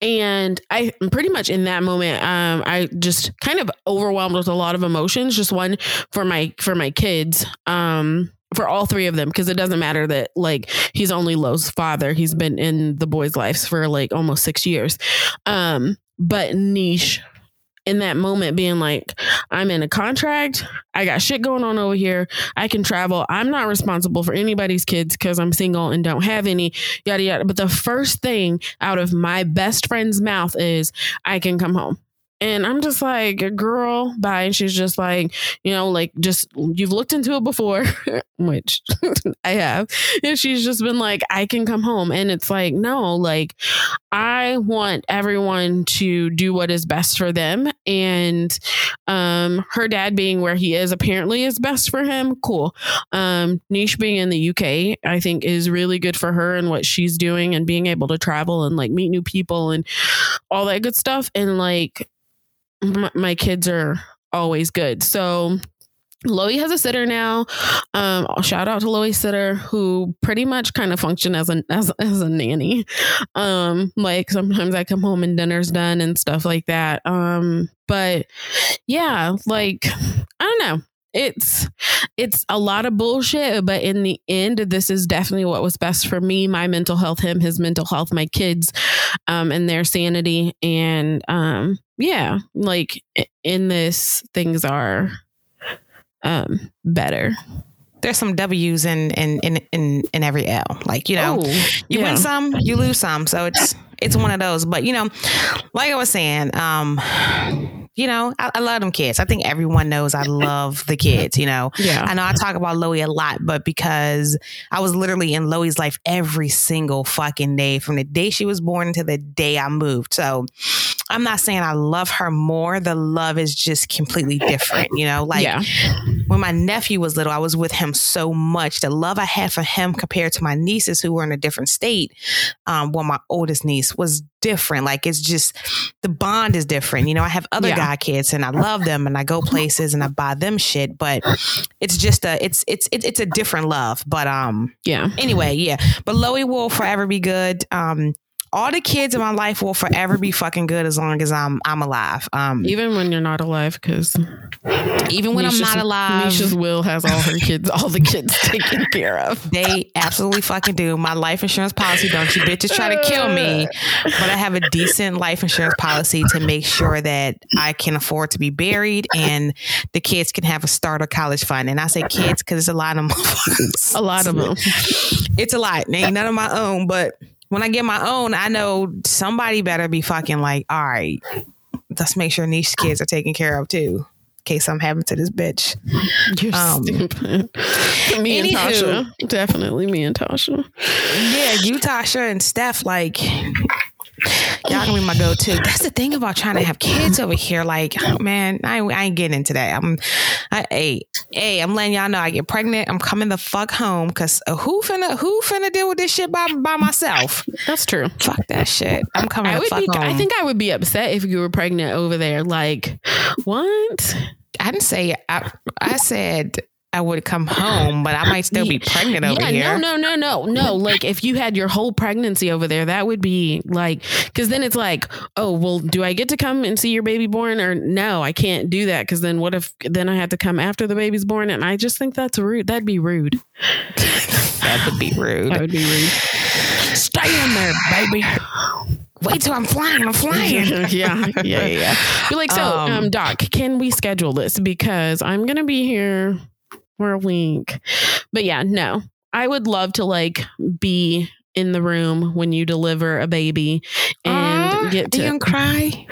and I pretty much in that moment, um, I just kind of overwhelmed with a lot of emotions. Just one for my for my kids, um, for all three of them, because it doesn't matter that like he's only Lowe's father. He's been in the boys' lives for like almost six years. Um, but niche in that moment being like, I'm in a contract, I got shit going on over here, I can travel, I'm not responsible for anybody's kids because I'm single and don't have any, yada yada. But the first thing out of my best friend's mouth is, I can come home. And I'm just like, a girl, bye. And she's just like, you know, like, just you've looked into it before, which I have. And she's just been like, I can come home. And it's like, no, like, I want everyone to do what is best for them. And um, her dad being where he is apparently is best for him. Cool. Um, Niche being in the UK, I think is really good for her and what she's doing and being able to travel and like meet new people and all that good stuff. And like, my, my kids are always good. So Loey has a sitter now. Um, shout out to Loey's sitter, who pretty much kind of function as a as, as a nanny. Um, like sometimes I come home and dinner's done and stuff like that. Um, but yeah, like I don't know. It's it's a lot of bullshit, but in the end, this is definitely what was best for me, my mental health, him, his mental health, my kids, um, and their sanity. And um, yeah, like in this, things are um better. There's some W's in in in in, in every L. Like you know, Oh, you yeah. win some, you lose some. So it's it's one of those. But you know, like I was saying, um, you know, I, I love them kids. I think everyone knows I love the kids. You know, Yeah. I know I talk about Loey a lot, but because I was literally in Loey's life every single fucking day from the day she was born to the day I moved. So, I'm not saying I love her more. The love is just completely different, you know? Like Yeah. when my nephew was little, I was with him so much. The love I had for him compared to my nieces who were in a different state, um, well, my oldest niece was different. Like it's just the bond is different. You know, I have other Yeah. guy kids and I love them and I go places and I buy them shit, but it's just a it's it's it's it's a different love. But um Yeah. anyway, yeah. But Loey will forever be good. Um, all the kids in my life will forever be fucking good as long as I'm I'm alive. Um, Even when you're not alive, because even when I'm not alive, Nisha's will has all her kids, all the kids taken care of. they absolutely fucking do. My life insurance policy, don't you bitches try to kill me. But I have a decent life insurance policy to make sure that I can afford to be buried and the kids can have a starter college fund. And I say kids because it's a lot of motherfuckers. A lot of them. it's a lot. Ain't none of my own, but when I get my own, I know somebody better be fucking like, all right, let's make sure niche kids are taken care of too. In case I'm having to this bitch. You're Um, stupid. Me and. Tasha. Definitely me and Tasha. Yeah, you, Tasha, and Steph, like, gonna be my go to. That's the thing about trying to have kids over here. Like, man, I, ain't- I ain't getting into that. I'm, I, hey, hey, I'm letting y'all know I get pregnant. I'm coming the fuck home because uh, who finna, who finna deal with this shit by, by myself? That's true. Fuck that shit. I'm coming I the would fuck be. home. I think I would be upset if you were pregnant over there. Like, what? I didn't say I, I said I would come home, but I might still be pregnant over yeah, here. no, no, no, no, no. Like, if you had your whole pregnancy over there, that would be like, because then it's like, oh, well, do I get to come and see your baby born, or no, I can't do that because then what if then I have to come after the baby's born? And I just think that's rude. That'd be rude. That would be rude. That would be rude. Stay in there, baby. Wait till I'm flying. I'm flying. yeah, yeah, yeah. Be like, so, um, Um, Doc, can we schedule this because I'm gonna be here for a week? But yeah, no, I would love to like be in the room when you deliver a baby and Aw, get you to gonna cry?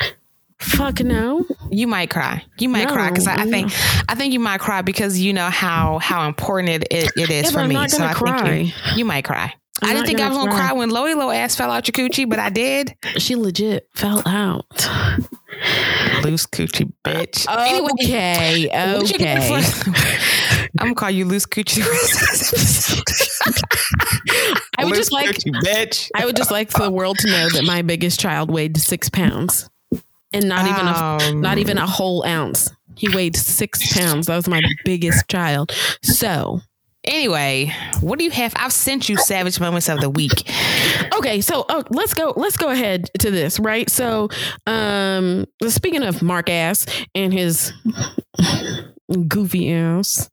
fuck no. You might cry. You might No, cry because I, I think I think you might cry because you know how how important it, it, it is Yeah, for I'm me. not so I think cry. you, you might cry. I'm I didn't think I was gonna cry. cry when Loey Low ass fell out your coochie, but I did. She legit fell out. Loose coochie, bitch. Anyway, Okay, you okay. I'm gonna call you loose coochie the rest of this episode. I would Loose just like bitch. I would just like for the world to know that my biggest child weighed six pounds, and not even a Um, not even a whole ounce. He weighed six pounds. That was my biggest child. So Anyway, what do you have? I've sent you savage moments of the week. okay, so oh, let's go. Let's go ahead to this, right? So, um, speaking of Mark ass and his goofy ass,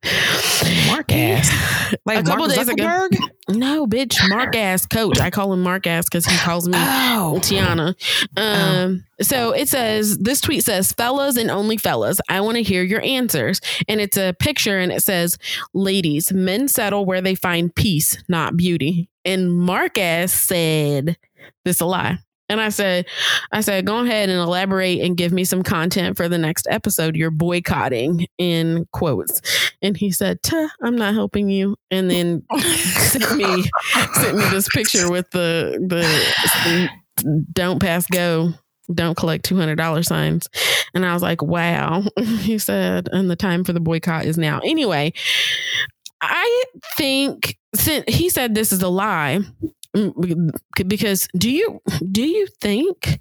Mark ass. Like A couple Mark days ago- no, bitch, Mark ass coach. I call him Mark ass because he calls me Oh, Tiana. Um, so it says this tweet says, "Fellas and only fellas, I want to hear your answers." And it's a picture, and it says, "Ladies, men settle where they find peace, not beauty." And Mark ass said, "This a lie." And I said, I said, go ahead and elaborate and give me some content for the next episode. You're boycotting in quotes. And he said, Tuh, I'm not helping you. And then sent me sent me this picture with the the don't pass go don't collect $200 signs and i was like wow he said and the time for the boycott is now anyway i think since he said this is a lie because do you do you think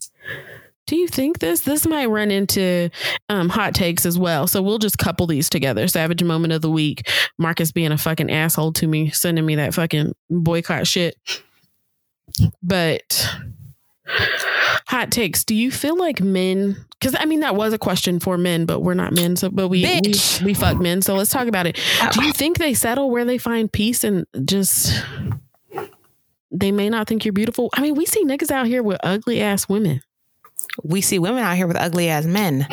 do you think this this might run into um, hot takes as well. So we'll just couple these together. Savage moment of the week Mark ass being a fucking asshole to me sending me that fucking boycott shit. But hot takes do you feel like men because i mean that was a question for men but we're not men so but we we, we fuck men so let's talk about it. Do you think they settle where they find peace and just they may not think you're beautiful i mean we see niggas out here with ugly ass women we see women out here with ugly ass men.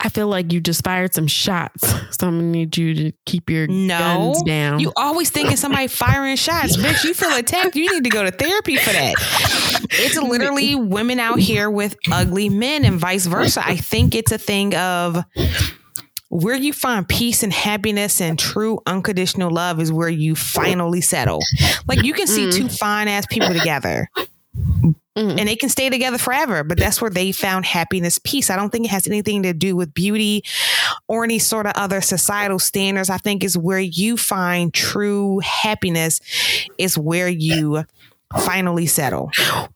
i feel like you just fired some shots so i'm gonna need you to keep your No, guns down You always thinking somebody firing shots, bitch. You feel attacked. You need to go to therapy for that. It's literally women out here with ugly men and vice versa. I think it's a thing of where you find peace and happiness and true unconditional love is where you finally settle. Like you can see two fine ass people together. Mm-hmm. And they can stay together forever, but that's where they found happiness, peace. I don't think it has anything to do with beauty or any sort of other societal standards. I think is where you find true happiness is where you finally settle.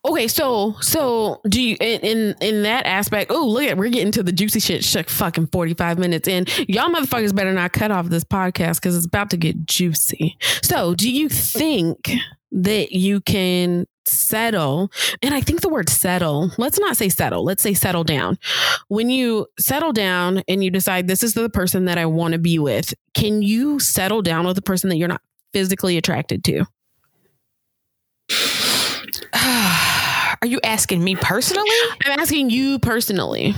Okay, so so do you in in, in that aspect? Oh, look at we're getting to the juicy shit. Shut fucking forty five minutes in. Y'all motherfuckers better not cut off this podcast because it's about to get juicy. So, do you think that you can settle and i think the word settle let's not say settle let's say settle down when you settle down and you decide this is the person that i want to be with can you settle down with a person that you're not physically attracted to are you asking me personally i'm asking you personally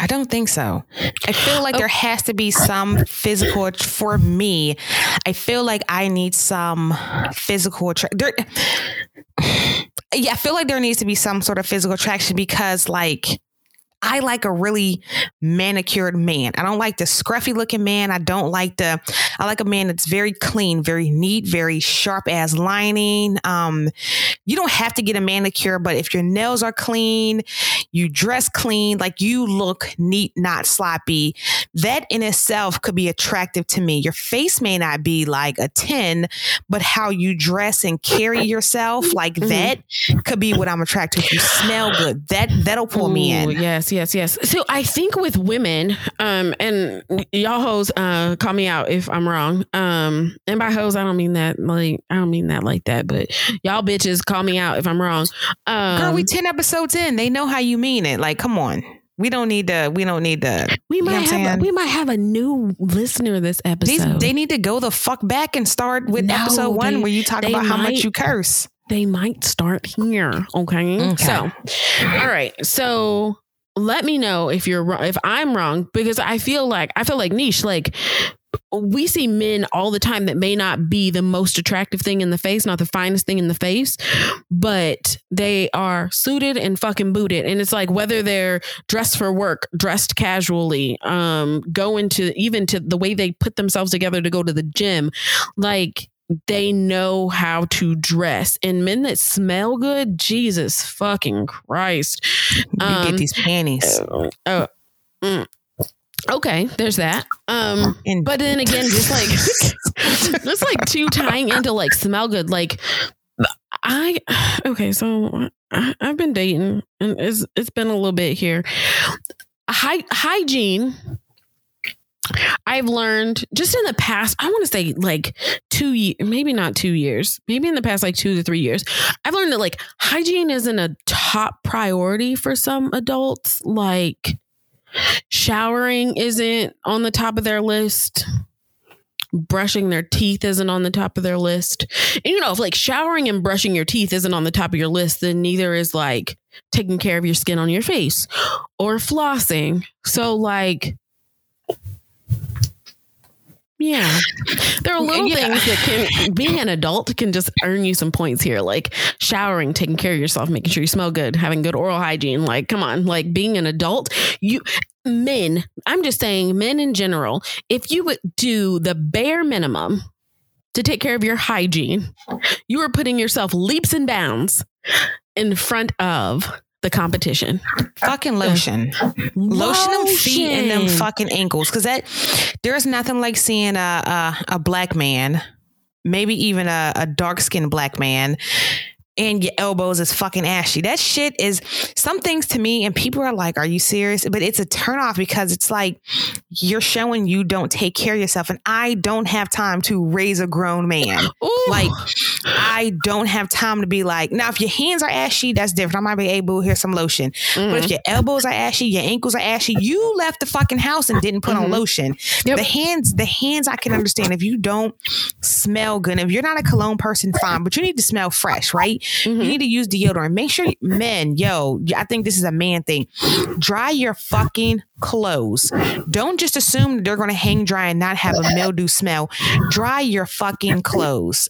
I don't think so. I feel like oh. there has to be some physical for me. I feel like I need some physical attraction. Yeah, I feel like there needs to be some sort of physical attraction because, like, I like a really manicured man. I don't like the scruffy looking man. I don't like the, I like a man that's very clean, very neat, very sharp as lining. Um, you don't have to get a manicure, but if your nails are clean, you dress clean, like you look neat, not sloppy, that in itself could be attractive to me. Your face may not be like a 10, but how you dress and carry yourself like mm-hmm. that could be what I'm attracted to. You smell good. That, that'll pull Ooh, me in. Yes yes, yes. So I think with women, um, and y'all hoes, uh, call me out if I'm wrong. Um, and by hoes, I don't mean that like I don't mean that like that, but y'all bitches call me out if I'm wrong. Um, Girl, we ten episodes in. They know how you mean it. Like, come on. We don't need to. We don't need to. We might have. A, we might have a new listener this episode. These, they need to go the fuck back and start with no, episode one they, where you talk about might, how much you curse. They might start here. Okay? okay. So, all right. So let me know if you're wrong, if I'm wrong, because I feel like I feel like niche, like we see men all the time that may not be the most attractive thing in the face, not the finest thing in the face, but they are suited and fucking booted. And it's like whether they're dressed for work, dressed casually, um, go into even to the way they put themselves together to go to the gym, like they know how to dress. And men that smell good, Jesus fucking Christ. Um, you get these panties. Uh, uh, mm. Okay, there's that. Um, but then again, just like just like two tying into like smell good, like I okay, so I, have been dating and it's it's been a little bit here. Hy- hygiene I've learned just in the past, I want to say like two, years, maybe not two years, maybe in the past like two to three years, I've learned that like hygiene isn't a top priority for some adults. Like showering isn't on the top of their list. Brushing their teeth isn't on the top of their list. And, you know, if like showering and brushing your teeth isn't on the top of your list, then neither is like taking care of your skin on your face or flossing. So, like, yeah. There are little yeah. things that can being an adult can just earn you some points here. Like showering, taking care of yourself, making sure you smell good, having good oral hygiene. Like, come on, like being an adult, you men, I'm just saying men in general, if you would do the bare minimum to take care of your hygiene, you are putting yourself leaps and bounds in front of the competition. Fucking lotion. lotion. Lotion them feet and them fucking ankles. Cause that there's nothing like seeing a a, a black man, maybe even a, a dark skinned black man and your elbows is fucking ashy. That shit is some things to me, and people are like, Are you serious? But it's a turnoff because it's like you're showing you don't take care of yourself. And I don't have time to raise a grown man. Ooh. Like, I don't have time to be like, now, if your hands are ashy, that's different. I might be able, to hear some lotion. Mm-hmm. But if mm-hmm. your elbows are ashy, your ankles are ashy, you left the fucking house and didn't put mm-hmm. on lotion. Yep. The hands, the hands I can understand. If you don't smell good, if you're not a cologne person, fine, but you need to smell fresh, right? Mm-hmm. You need to use deodorant. Make sure, men, yo, I think this is a man thing. Dry your fucking clothes. Don't just assume they're going to hang dry and not have a mildew smell. Dry your fucking clothes.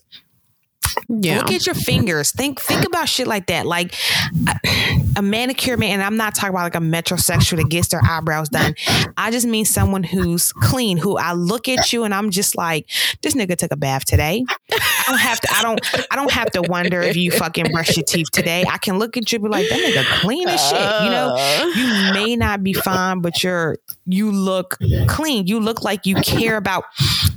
Yeah. Look at your fingers. Think think about shit like that. Like a, a manicure man, and I'm not talking about like a metrosexual that gets their eyebrows done. I just mean someone who's clean, who I look at you and I'm just like, this nigga took a bath today. I don't have to. I don't. I don't have to wonder if you fucking brush your teeth today. I can look at you and be like, that nigga clean as shit. You know, you may not be fine, but you're you look clean. You look like you care about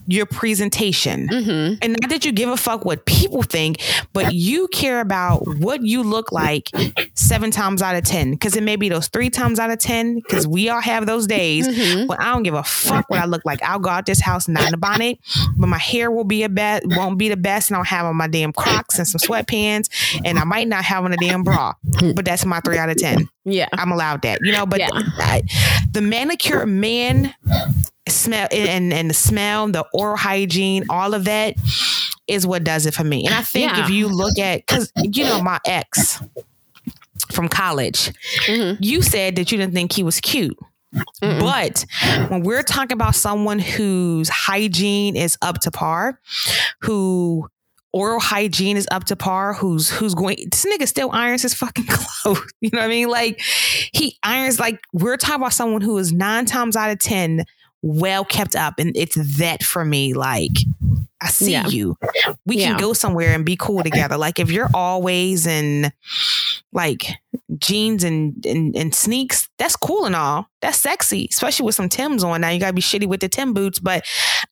your presentation. Mhm. And not that you give a fuck what people think, but you care about what you look like seven times out of 10. Because it may be those three times out of 10, because we all have those days. Mhm. But I don't give a fuck what I look like. I'll go out this house not in a bonnet, but my hair will be a best, won't be the best. And I'll have on my damn Crocs and some sweatpants. And I might not have on a damn bra. But that's my three out of 10. Yeah. I'm allowed that, you know. But Yeah. I- the manicure man smell and and the smell, the oral hygiene, all of that is what does it for me. And I think Yeah. if you look at because you know my ex from college, Mhm. you said that you didn't think he was cute. Mm-mm. But when we're talking about someone whose hygiene is up to par, who oral hygiene is up to par, who's who's going this nigga still irons his fucking clothes. You know what I mean? Like he irons like we're talking about someone who is nine times out of ten well kept up. And it's that for me. Like I see Yeah. you. We Yeah. can go somewhere and be cool together. Like if you're always in like jeans and, and and sneaks, that's cool and all. That's sexy, especially with some Tims on. Now you gotta be shitty with the Tim boots, but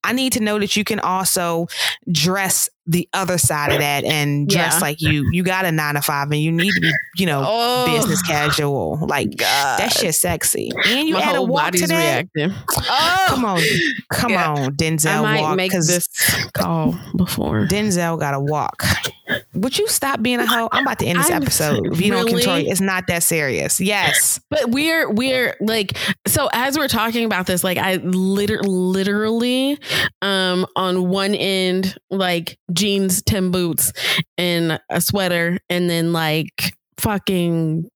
I need to know that you can also dress the other side of that and dress Yeah. like you you got a nine to five and you need to be, you know, Oh, business casual. Like God. that shit's sexy. And you My add a walk body's to that. reacting. Oh, Come on, come Yeah. on, Denzel I might walk make this call before. Denzel got to walk. Would you stop being a hoe? I'm about to end this I'm- episode. If you don't control it, it's not that serious. Yes. But we're we're like so as we're talking about this, like I liter- literally um on one end like jeans, Tim boots, and a sweater, and then like fucking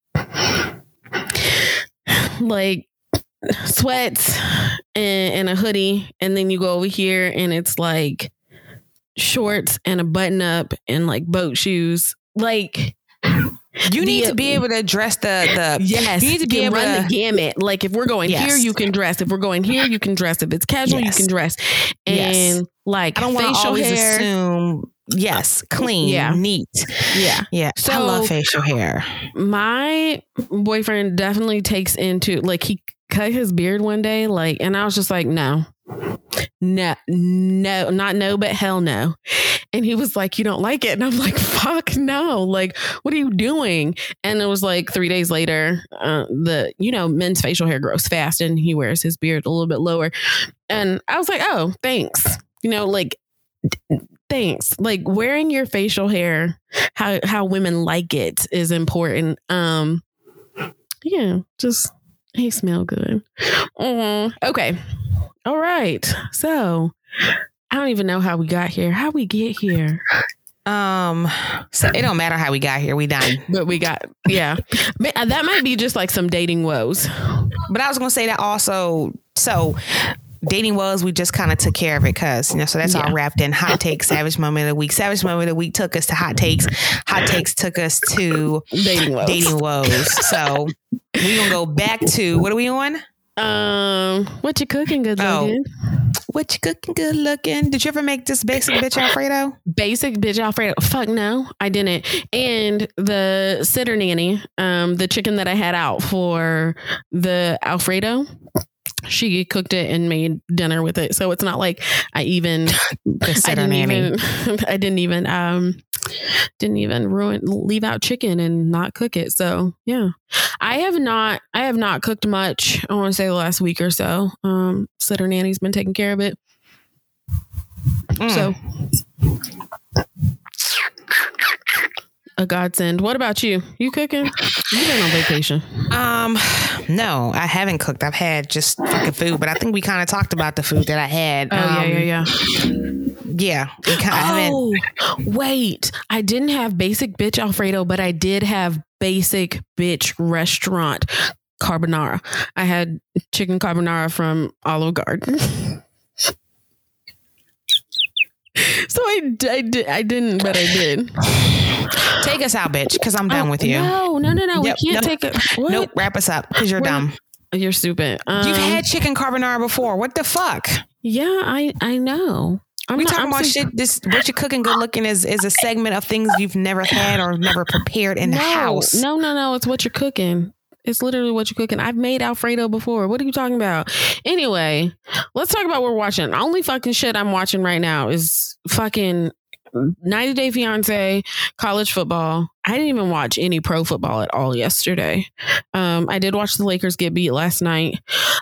like sweats and, and a hoodie, and then you go over here and it's like shorts and a button up and like boat shoes. Like You need The- to be uh, able to address the the Yes, You need to be able run to- the gamut. Like if we're going here, you can dress. If we're going here, you can dress. If it's casual, Yes. you can dress. And Yes. like I don't want to always hair. assume. Yes, uh, clean, Yeah. neat. Yeah, Yeah, I love facial hair. my boyfriend definitely takes into like he cut his beard one day, like, and I was just like, no, no, no, not no, but hell no. And he was like, you don't like it, and I'm like, fuck no, like, what are you doing? And it was like three days later, uh, the you know men's facial hair grows fast, and he wears his beard a little bit lower, and I was like, oh, thanks, you know, like. Thanks. Like wearing your facial hair how how women like it is important. Um yeah, just he smell good. Mhm. Okay. All right. So I don't even know how we got here. How we get here? Um, so it don't matter how we got here. We done. But we got yeah. Uh, That might be just like some dating woes. But I was gonna say that also. So dating was we just kind of took care of it because you know so that's Yeah. all wrapped in hot takes savage moment of the week savage moment of the week took us to hot takes hot takes took us to Dating woes. dating woes so we gonna go back to what are we on Um, what you cooking good Oh. looking? what you cooking good looking did you ever make this basic bitch alfredo Basic bitch Alfredo. Fuck no, I didn't. And the sitter nanny, um, the chicken that I had out for the Alfredo, she cooked it and made dinner with it. So it's not like I even I didn't even I didn't even um didn't even ruin leave out chicken and not cook it. So yeah. I have not I have not cooked much, I want to say the last week or so. Um sitter nanny's been taking care of it. Mm. So a godsend. What about you? You cooking? You been on vacation. Um, no, I haven't cooked. I've had just fucking food, but I think we kind of talked about the food that I had. Oh yeah, Um, yeah, yeah. yeah. we kinda- I. Oh, wait. I didn't have basic bitch Alfredo, but I did have basic bitch restaurant carbonara. I had chicken carbonara from Olive Garden. so I, I, did, I didn't, but I did. Take us out, bitch, because I'm done Oh, with you. No, no, no, no. Yep, we can't nope. take it. What? Nope, wrap us up because you're What? dumb. You're stupid. Um, You've had chicken carbonara before. What the fuck? yeah, I, I know. I'm we not- talking I'm about shit. This what you're cooking, good looking is is a segment of things you've never had or never prepared in the house. No, no, no. It's what you're cooking. It's literally what you're cooking. I've made Alfredo before. What are you talking about? Anyway, let's talk about what we're watching. The only fucking shit I'm watching right now is fucking 90 Day Fiance, college football. I didn't even watch any pro football at all yesterday. Um, I did watch the Lakers get beat last night.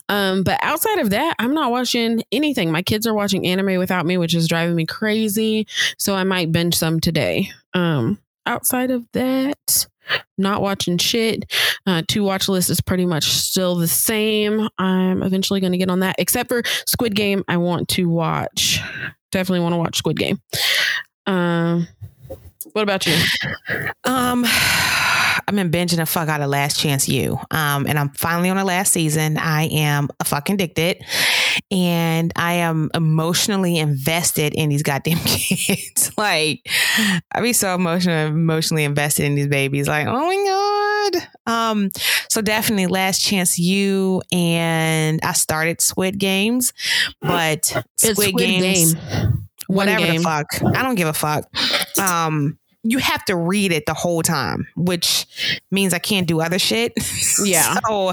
Um, but outside of that, I'm not watching anything. My kids are watching anime without me, which is driving me crazy. So I might binge some today. Um, outside of that, not watching shit. Uh, to watch list is pretty much still the same. I'm eventually going to get on that, except for Squid Game. I want to watch. Definitely want to watch Squid Game. Um, what about you? Um, I've been binging the fuck out of Last Chance U. Um, and I'm finally on the last season. I am a fucking addicted, and I am emotionally invested in these goddamn kids. like, I be so emotional, emotionally invested in these babies. Like, oh my god. Um, so definitely Last Chance U, and I started Squid Games, but Squid, Squid Games Game. Whatever the fuck. I don't give a fuck. Um, you have to read it the whole time, which means I can't do other shit. Yeah. so,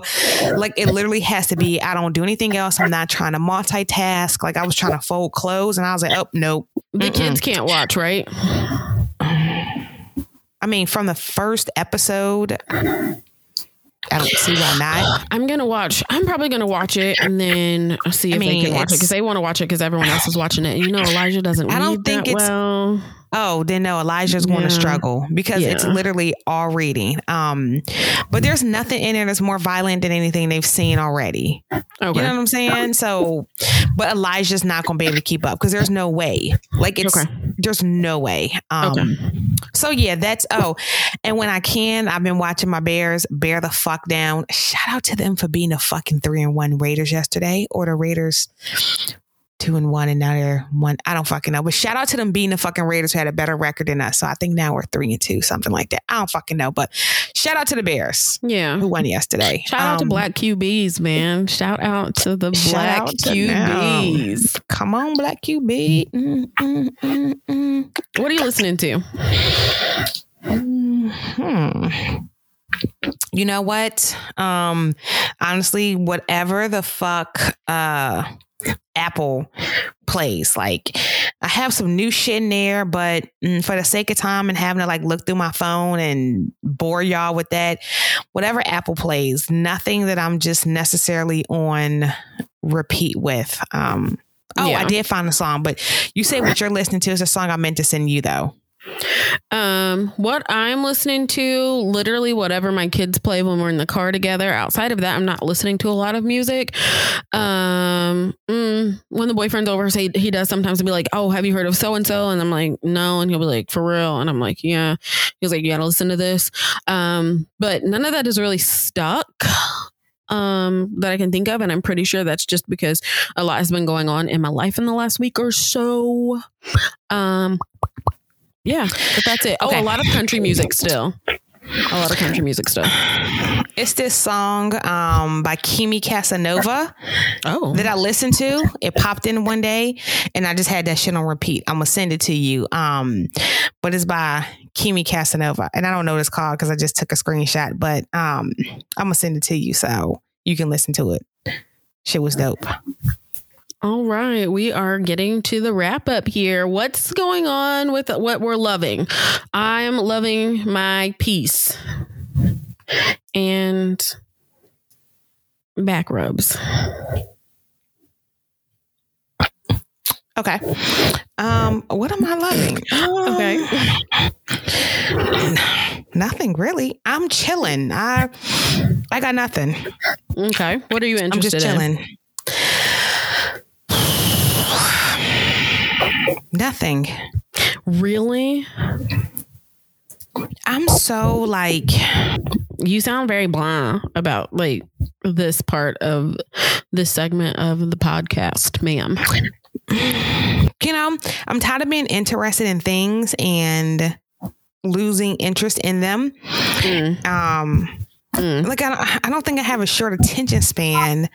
like, it literally has to be. I don't do anything else. I'm not trying to multitask. Like, I was trying to fold clothes, and I was like, oh nope. The Mm-mm. kids can't watch, right? I mean, from the first episode, I don't see why not. I'm gonna watch. I'm probably gonna watch it and then see I if mean, they can watch it because they want to watch it because everyone else is watching it. And you know, Elijah doesn't I read don't think that it's- well. Oh, then no, Elijah's going to struggle because it's literally all reading. Um, but there's nothing in there that's more violent than anything they've seen already. Okay. You know what I'm saying? So, but Elijah's not going to be able to keep up because there's no way. Like it's Okay. there's no way. Um, Okay. So yeah, that's oh, and when I can, I've been watching my Bears bear the fuck down. Shout out to them for being a fucking three and one Raiders yesterday, or the Raiders two and one, and now they're one. I don't fucking know, but shout out to them being the fucking Raiders who had a better record than us. So I think now we're three and two, something like that. I don't fucking know, but shout out to the Bears Yeah. who won yesterday. Shout out to Um, black QBs, man. Shout out to the black to QBs. Come on, Black QB. Mm, mm, mm, mm. What are you listening to? Hmm. You know what? Um, honestly, whatever the fuck uh Apple plays, like I have some new shit in there, but mm, for the sake of time and having to like look through my phone and bore y'all with that, whatever Apple plays, nothing that I'm just necessarily on repeat with. Um Oh, Yeah. I did find a song, but you say what you're listening to is a song I meant to send you though. Um, what I'm listening to, literally whatever my kids play when we're in the car together. Outside of that, I'm not listening to a lot of music. Um, mm, when the boyfriend's over, say he does sometimes be like, "Oh, have you heard of so and so?" And I'm like, "No," and he'll be like, "For real?" And I'm like, "Yeah." He's like, "You gotta listen to this." Um, but none of that is really stuck. Um, that I can think of, and I'm pretty sure that's just because a lot has been going on in my life in the last week or so. Um, yeah, but that's it. Oh, a lot of country music still. A lot of country music still. It's this song um, by Kimi Casanova Oh, that I listened to. It popped in one day, and I just had that shit on repeat. I'm gonna send it to you. Um, but it's by Kimi Casanova, and I don't know what it's called because I just took a screenshot. But um, I'm gonna send it to you so you can listen to it. Shit was dope. All right. We are getting to the wrap up here. What's going on with what we're loving? I'm loving my peace and back rubs. Okay. Um, what am I loving? Um, Okay. Nothing really. I'm chilling. I I got nothing. Okay. What are you interested I'm just chilling. in? chilling. Nothing. Really? I'm so like You sound very blah about like this part of this segment of the podcast, ma'am. you know, I'm tired of being interested in things and losing interest in them. Mm. Um Mm. Like I don't, I don't think I have a short attention span.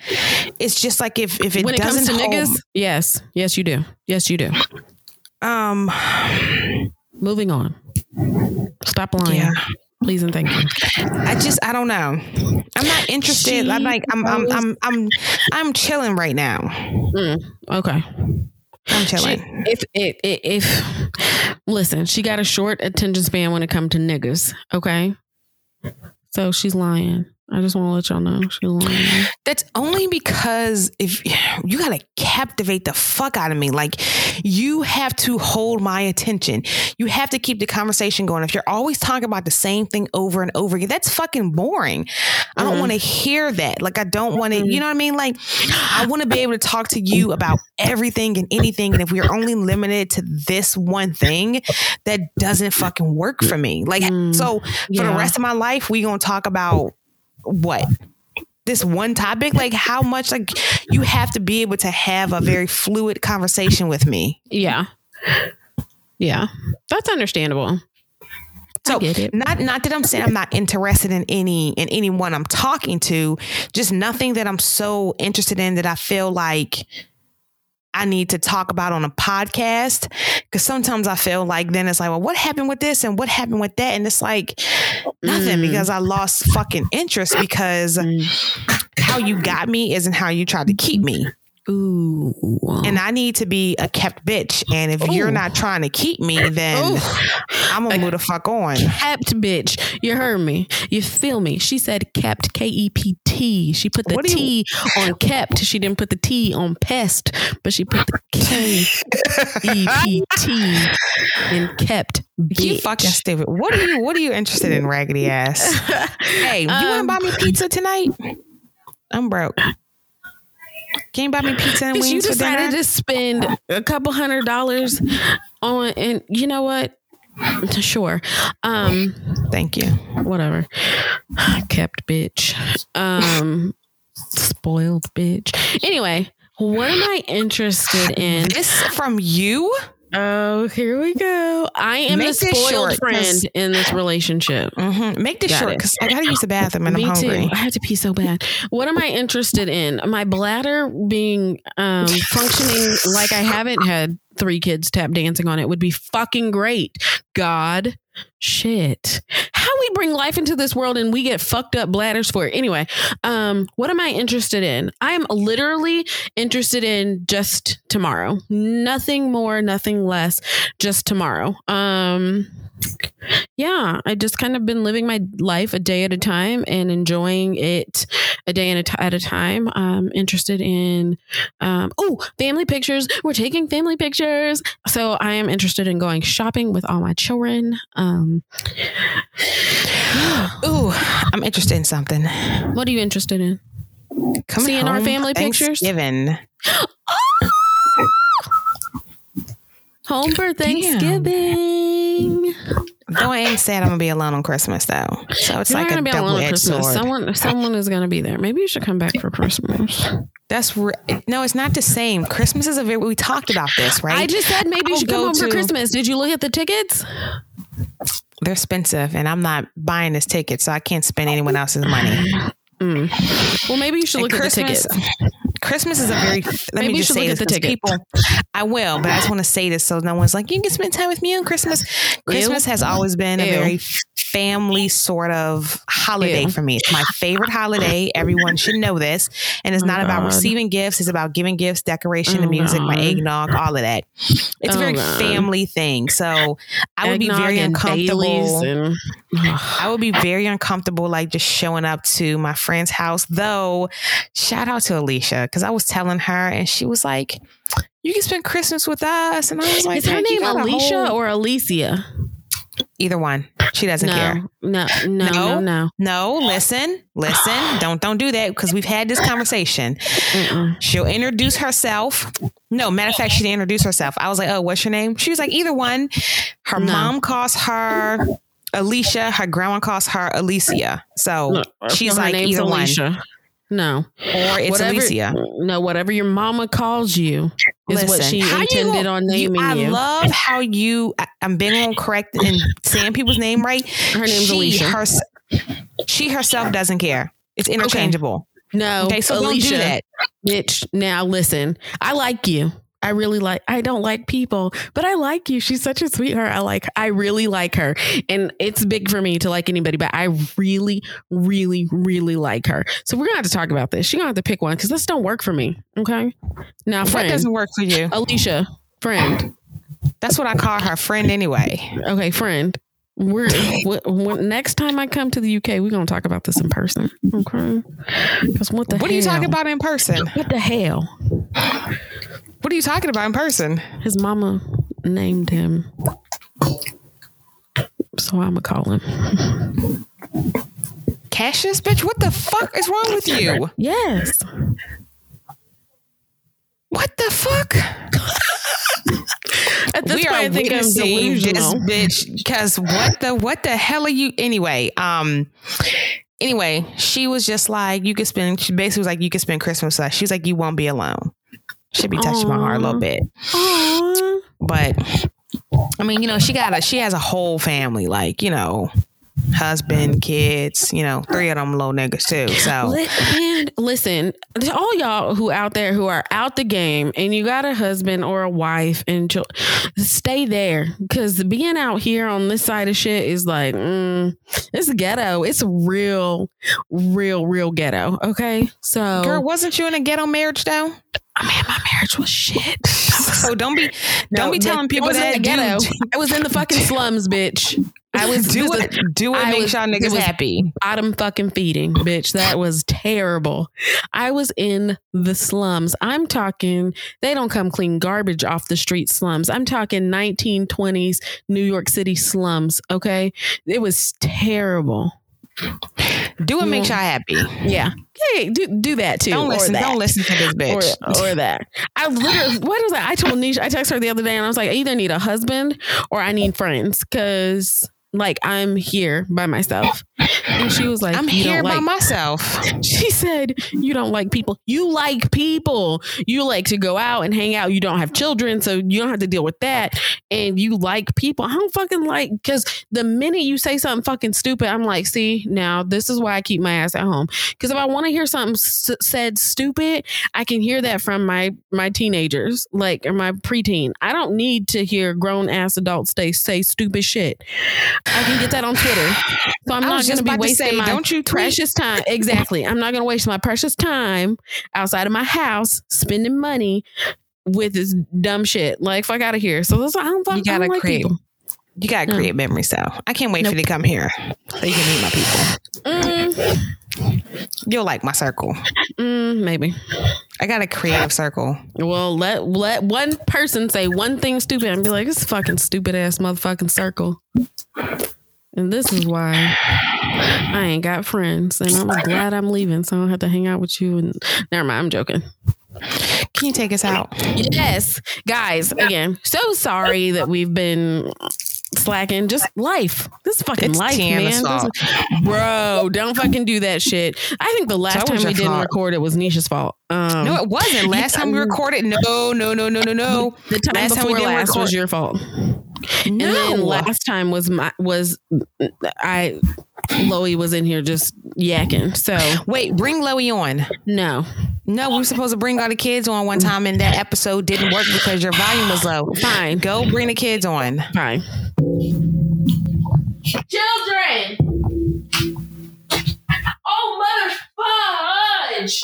It's just like if if it when it doesn't comes to hold, niggas, yes, yes, you do. Yes, you do. um, Moving on. Stop lying. Yeah. Please and thank you. I just I don't know. I'm not interested. I'm like I'm I'm I'm I'm I'm chilling right now. Mm, okay. I'm She, chilling. if, if if if listen, she got a short attention span when it comes to niggas. Okay, so she's lying. I just want to let y'all know she's lying. That's only because if you gotta captivate the fuck out of me, like you have to hold my attention. You have to keep the conversation going. If you're always talking about the same thing over and over again, that's fucking boring. I don't Mhm. want to hear that. Like I don't want to. You know what I mean? Like I want to be able to talk to you about everything and anything. And if we're only limited to this one thing, that doesn't fucking work for me. Like Mm, so for the rest of my life, we gonna talk about what? This one topic? Like how much like you have to be able to have a very fluid conversation with me. Yeah, yeah, that's understandable. so I get it. not not that i'm saying i'm not interested in any in anyone i'm talking to just nothing that i'm so interested in that i feel like I need to talk about on a podcast because sometimes I feel like then it's like, well, what happened with this and what happened with that? And it's like nothing Mm. because I lost fucking interest because Mm. how you got me isn't how you tried to keep me. Ooh, and I need to be a kept bitch. And if you're not trying to keep me, then Ooh. I'm gonna move the fuck on. kept bitch. You heard me. You feel me? She said kept K E P T. She put the T on kept. She didn't put the T on pest, but she put the K E P T in kept You bitch. fucking stupid. What are you? What are you interested in, raggedy ass? Hey, you want to Um, buy me pizza tonight? I'm broke. Can you buy me pizza and you wings for decided to spend a couple hundred dollars on, and you know what? Sure. Um, Thank you. whatever. Kept bitch. Um spoiled bitch. Anyway, what am I interested in? This from you? Oh, here we go. I am Make the spoiled friend in this relationship. Mm-hmm. Make this Got short because I gotta use the bathroom and Me I'm hungry. too. I had to pee so bad. What am I interested in? My bladder being um, functioning like I haven't had three kids tap dancing on it would be fucking great. God, shit. How bring life into this world and we get fucked up bladders for it. Anyway, um, what am I interested in? I am literally interested in just tomorrow. Nothing more, nothing less. Just tomorrow. Um, yeah, I just kind of been living my life a day at a time and enjoying it a day at a, t- at a time. I'm interested in, um, oh, family pictures. We're taking family pictures. So I am interested in going shopping with all my children. Um, Ooh, I'm interested in something. what are you interested in? Coming Seeing our family pictures? Thanksgiving. Home for Thanksgiving. Though I ain't sad I'm gonna be alone on Christmas though. So it's You're like a be alone double on edged Christmas. sword. Someone, someone is gonna be there. Maybe you should come back for Christmas. That's re- no, it's not the same. Christmas is a very. We talked about this, right? I just said maybe you I'll should come home for Christmas. Did you look at the tickets? They're expensive, and I'm not buying this ticket, so I can't spend anyone else's money. Mm. Well, maybe you should And look at the tickets. Christmas is a very. Let Maybe me you just should say this. the. People, I will, but I just want to say this so no one's like, you can spend time with me on Christmas. Christmas has always been a very family sort of holiday Ew. for me. It's my favorite holiday. Everyone should know this. And it's Oh, not about receiving gifts. It's about giving gifts, decoration, oh the Oh, music, my eggnog, all of that. It's a Oh, very God. family thing. So I would be very uncomfortable. And- I would be very uncomfortable, like just showing up to my friend's house. Though, shout out to Alicia because I was telling her, and she was like, "You can spend Christmas with us," and I was like, Is her name Alicia whole-" or Alicia? either one? She doesn't No, care. no, no, no, No? no. No, listen, listen, don't don't do that because we've had this conversation. Mm-mm. She'll introduce herself. No, matter of fact, she didn't introduce herself. I was like, "Oh, what's your name?" She was like, "Either one." Her No. mom calls her. Alicia, her grandma calls her Alicia. So No, she's like name's either one. No, or it's whatever, Alicia. No, whatever your mama calls you is what she intended gonna- on naming you. I you. love how you. I, I'm being on correct and saying people's name right. Her name's She, Alicia. hers- She herself doesn't care. It's interchangeable. No, Okay, so Alicia, do that. bitch. Now listen, I like you. I really like. I don't like people, but I like you. She's such a sweetheart. I like. I really like her, and it's big for me to like anybody. But I really, really, really like her. So we're gonna have to talk about this. She's gonna have to pick one because this don't work for me. Okay. Now, What friend, doesn't work for you? Alicia, friend. That's what I call her friend anyway. Okay, friend. We're what, what, next time I come to the UK, we're gonna talk about this in person. Okay. Because what the What are you talking about in person? What the hell? What are you talking about in person? His mama named him. So I'm gonna call him. Cassius, bitch, what the fuck is wrong with you? Yes. What the fuck? At this we point, are I think I'm witnessing this bitch because what the what the hell are you anyway? Um anyway, she was just like you could spend she basically was like you could spend Christmas with us. She was like you won't be alone. Should be touching my heart a little bit. Aw. But I mean, you know, she got a she has a whole family, like, you know, husband, kids, you know, three of them little niggas too. So man, listen, to all y'all who out there who are out the game and you got a husband or a wife and chil- stay there because being out here on this side of shit is like, mm, it's a ghetto. It's a real, real, real ghetto. Okay. So, girl, wasn't you in a ghetto marriage though? I mean, my marriage was shit. So don't be don't be No, telling it people that the ghetto. I was in the fucking slums, bitch. I was do it, do it, I make was- y'all niggas happy. bottom fucking feeding, bitch. That was terrible. I was in the slums. I'm talking, they don't come clean garbage off the street slums. I'm talking 1920s New York City slums. Okay. It was terrible. Do it, make Yeah. y'all happy. Yeah. Hey, do, do that too. Don't listen. Don't listen to this bitch. Or, or that. I literally, what was that? I told Nisha, I texted her the other day and I was like, I either need a husband or I need friends because like I'm here by myself. And she was like, I'm here by like myself. she said, You don't like people. You like people. You like to go out and hang out. You don't have children, so you don't have to deal with that. And you like people. I don't fucking like, because the minute you say something fucking stupid, I'm like, See, now this is why I keep my ass at home. Because if I want to hear something s- said stupid, I can hear that from my my teenagers, like, or my preteen. I don't need to hear grown ass adults say, say stupid shit. I can get that on Twitter. So I'm not going to be wasting say, my don't you tweet? precious time. Exactly. I'm not going to waste my precious time outside of my house spending money with this dumb shit. Like, fuck out of here. So that's I don't, You I don't gotta like create. people. You gotta No. create memories, though. I can't wait for you to come here so you can meet my people. Mm, You'll like my circle. mm, maybe. I got a creative circle. Well, let let one person say one thing stupid and be like, "This fucking stupid ass motherfucking circle." And this is why I ain't got friends, and I'm glad I'm leaving, so I don't have to hang out with you. And never mind, I'm joking. Can you take us out? Yes, guys. Again, so sorry that we've been slacking. Just life. This is fucking It's life, man. Bro, don't fucking do that shit. I think the last time we didn't fault. record it was Nisha's fault. Um, No, it wasn't. Last time we recorded, no, no, no, no, no, no. the time last time we before last record- was your fault. Then last time was my was I Loey was in here just yakking. So Wait, bring Loey on. no. No, we were supposed to bring all the kids on one time, and that episode didn't work because your volume was low. Fine. Go bring the kids on. Fine. Children. Oh mother fudge.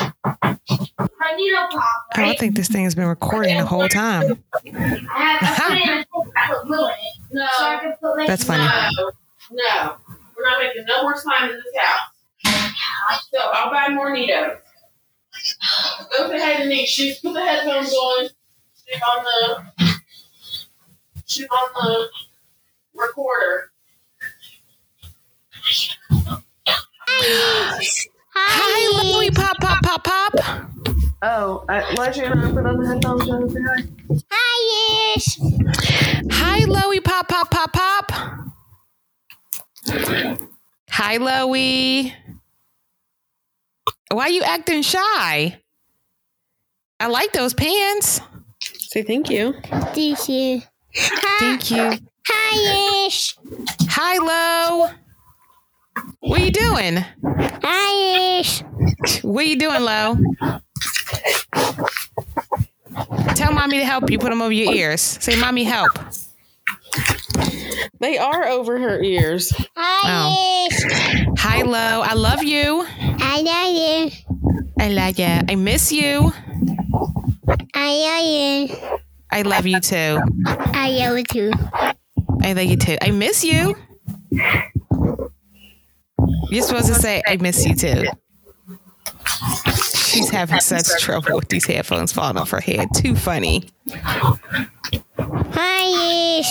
I need a pop. Oh, I think this thing has been recording the whole time. I have to put it in a thing. I put glue in it. No. So I can put like That's funny. No. No. We're not making no more slime in this house. So I'll buy more Nitos. Go ahead and eat. She's put the headphones on. She's on the she's on the recorder. Hi, Loey, pop, pop, pop, pop. Oh, I, why should I put on the headphones on say hi? Hi, Ish. Hi, Loey, pop, pop, pop, pop. Hi, Loey. Why you acting shy? I like those pants. Say thank you. Thank you. Hi. Thank you. Hi, Ish. Hi, Lo. What are you doing? Hi, Ish. What are you doing, Lo? Tell mommy to help you. Put them over your ears. Say, mommy, help. They are over her ears. Irish. Oh. Hi, Lo. I love you. I love you. I like you. I miss you. I love you. I love you too. I love you too. I love you too. I miss you. You're supposed to say, I miss you too. She's having such trouble with these headphones falling off her head. Too funny. Irish.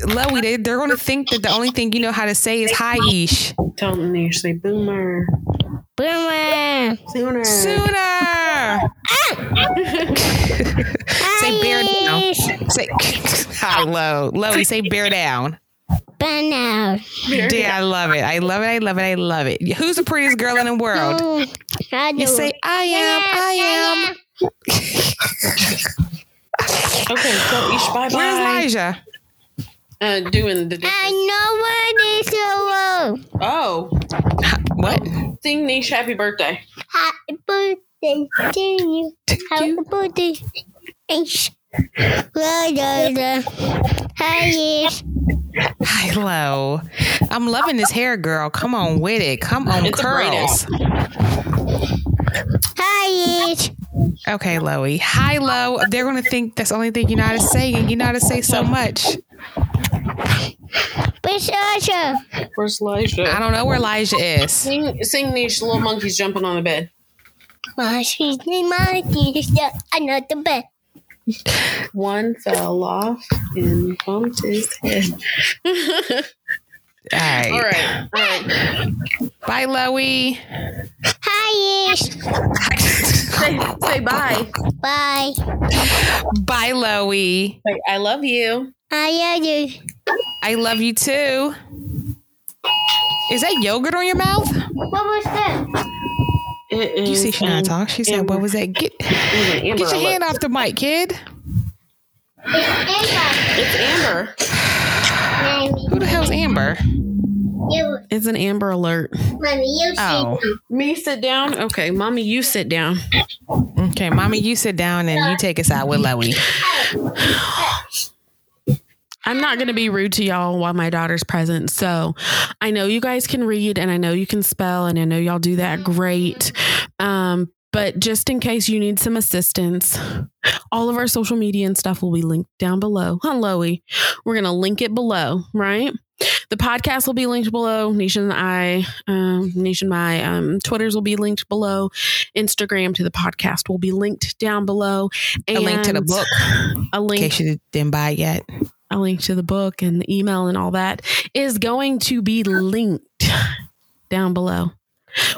Loey, they, they're going to think that the only thing you know how to say is hi, Ish. Tell them they say boomer. Boomer. Sooner. Sooner. say bear down. Irish. Say hi, Lo. Loey, say bear down. Banana. Yeah, I love it. I love it. I love it. I love it. Who's the prettiest girl in the world? I You say, I am. I am. Okay, so ish bye Where's bye. Elijah? Uh, doing the. Dishes. I know what is the Oh, What? sing Niche happy birthday. Happy birthday to you. Happy birthday. Ish. La, la, la. Hello. I'm loving this hair, girl. Come on with it. Come on, It's a braid curls. Irish. Okay, Loey. Hi, Lo. They're going to think that's the only thing you know how to say, and you know how to say so much. Patricia. Where's Elijah? I don't know where Elijah is. Sing, sing Niche, little monkey's jumping on the bed. My she's in my teeth. Another bed. One fell off and bumped his head. All right. All right, all right. Bye, Loey. Irish. Say, say bye. Bye. Bye, Loey. Say, I love you. I love you. I love you too. Is that yogurt on your mouth? What was that? It You see, she not talk. She said, "What was that? Get it is get your hand off the mic, kid." It's Amber. Who the hell's Amber? You, It's an Amber alert. mommy, you Oh. see. Me sit down. Okay, mommy, you sit down. Okay, mommy, you sit down and you take us out with Loey. I'm not going to be rude to y'all while my daughter's present. So I know you guys can read and I know you can spell and I know y'all do that great. Um, but just in case you need some assistance, all of our social media and stuff will be linked down below. Helloy. We're going to link it below, right? The podcast will be linked below. Nation and I, um, Nation my um, Twitters will be linked below. Instagram to the podcast will be linked down below. A link to the book A link. in case you didn't buy it yet. A link to the book and the email and all that is going to be linked down below.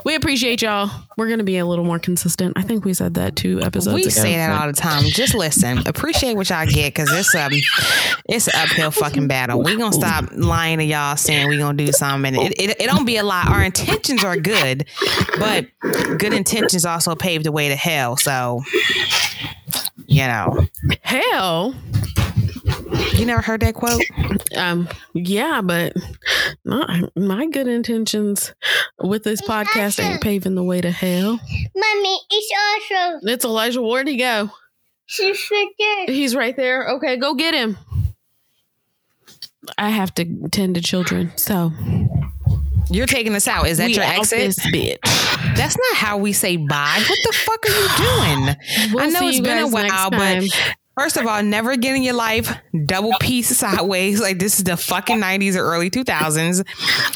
We appreciate y'all. We're going to be a little more consistent. I think we said that two episodes we ago. say that all the time. Just listen, appreciate what y'all get because it's um, it's an uphill fucking battle. We gonna stop lying to y'all saying we gonna do something. And it, it it don't be a lie. Our intentions are good, but good intentions also pave the way to hell. So, you know, Hell, you never heard that quote? um, yeah, but not my good intentions with this podcast ain't paving the way to hell. Mommy, it's also. It's Elijah. Where'd he go? She's right there. He's right there. Okay, go get him. I have to tend to children, so You're taking us out. Is that we your exit? this bitch. That's not how we say bye. What the fuck are you doing? We'll I know see it's you been a guys while, but first of all, never get in your life double piece sideways. Like this is the fucking 90s or early 2000s.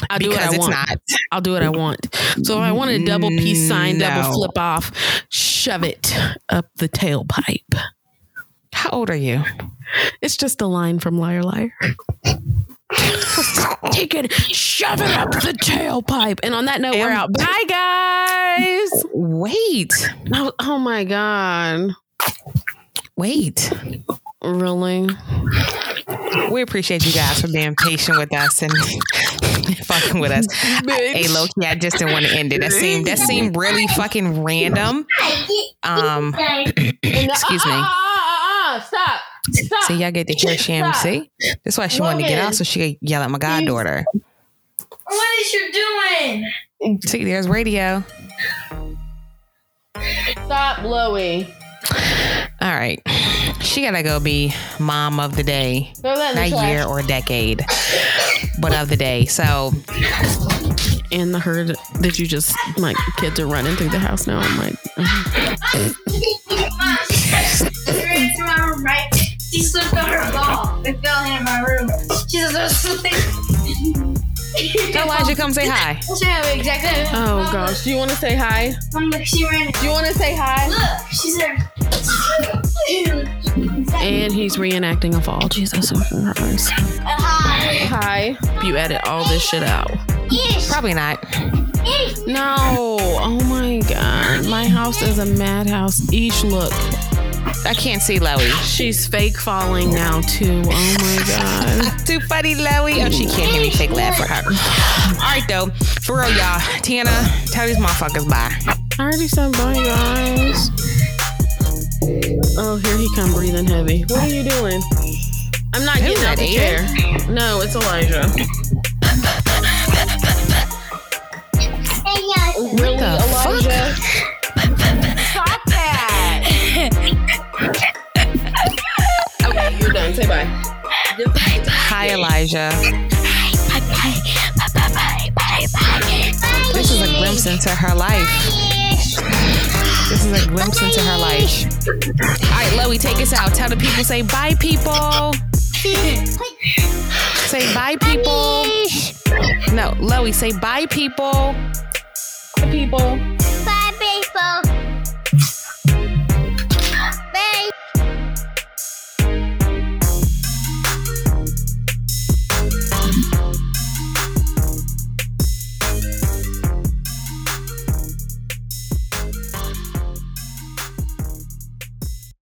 I'll do what I want. not. I'll do what I want. So if I want a double peace sign, mm, double flip off, shove it up the tailpipe. How old are you? It's just a line from Liar Liar. Take it, shove it up the tailpipe. And on that note, we're out. Bye, guys. Wait. Oh, oh my God. Wait. Really? We appreciate you guys for being patient with us and fucking with us. Hey, Loey, I just didn't want to end it. That seemed that seemed really fucking random. Um, excuse me. Ah, ah, ah, stop. Stop. See, y'all get to hear Sham. See, that's why she wanted to get out so she could yell at my goddaughter. What is you doing? See, there's radio. Stop, Loey. All right. She gotta go be mom of the day. Throw the Not trash. year or decade, but of the day. So And the herd that you just like kids are running through the house now. I'm like, uh, Mom, she ran through my room, right? She slipped on her ball. It fell into my room. She says, "Oh, something." tell Elijah come say hi. I'll show you exactly. oh gosh. Do you want to say hi? Look, Mom, look, she ran. Do you want to say hi? Look, she's there. And he's reenacting a fall. Jesus Christ. Hi. Hi. You edit all this shit out. Yes. Probably not. Yes. No. Oh my god. My house is a madhouse. Each look. I can't see Loey. She's fake falling now too. Oh my god. Too funny, Loey. Oh, she can't hear me fake laugh for her. All right, though. For real, y'all. Tiana, tell these motherfuckers bye. I already said bye, guys. Oh, here he come breathing heavy. What are you doing? I'm not Who's getting out that, the chair. No, it's Elijah. Hey, yeah. Really, the fuck? Elijah? Stop that. okay, you're done. Say bye. Hi, Elijah. Bye, bye, bye, bye, bye, bye, bye. This is a glimpse into her life. This is a glimpse into her life. All right, Loey, take us out. Tell the people, say bye, people. Say bye, people. No, Loey, say bye, people. Bye, people. Bye.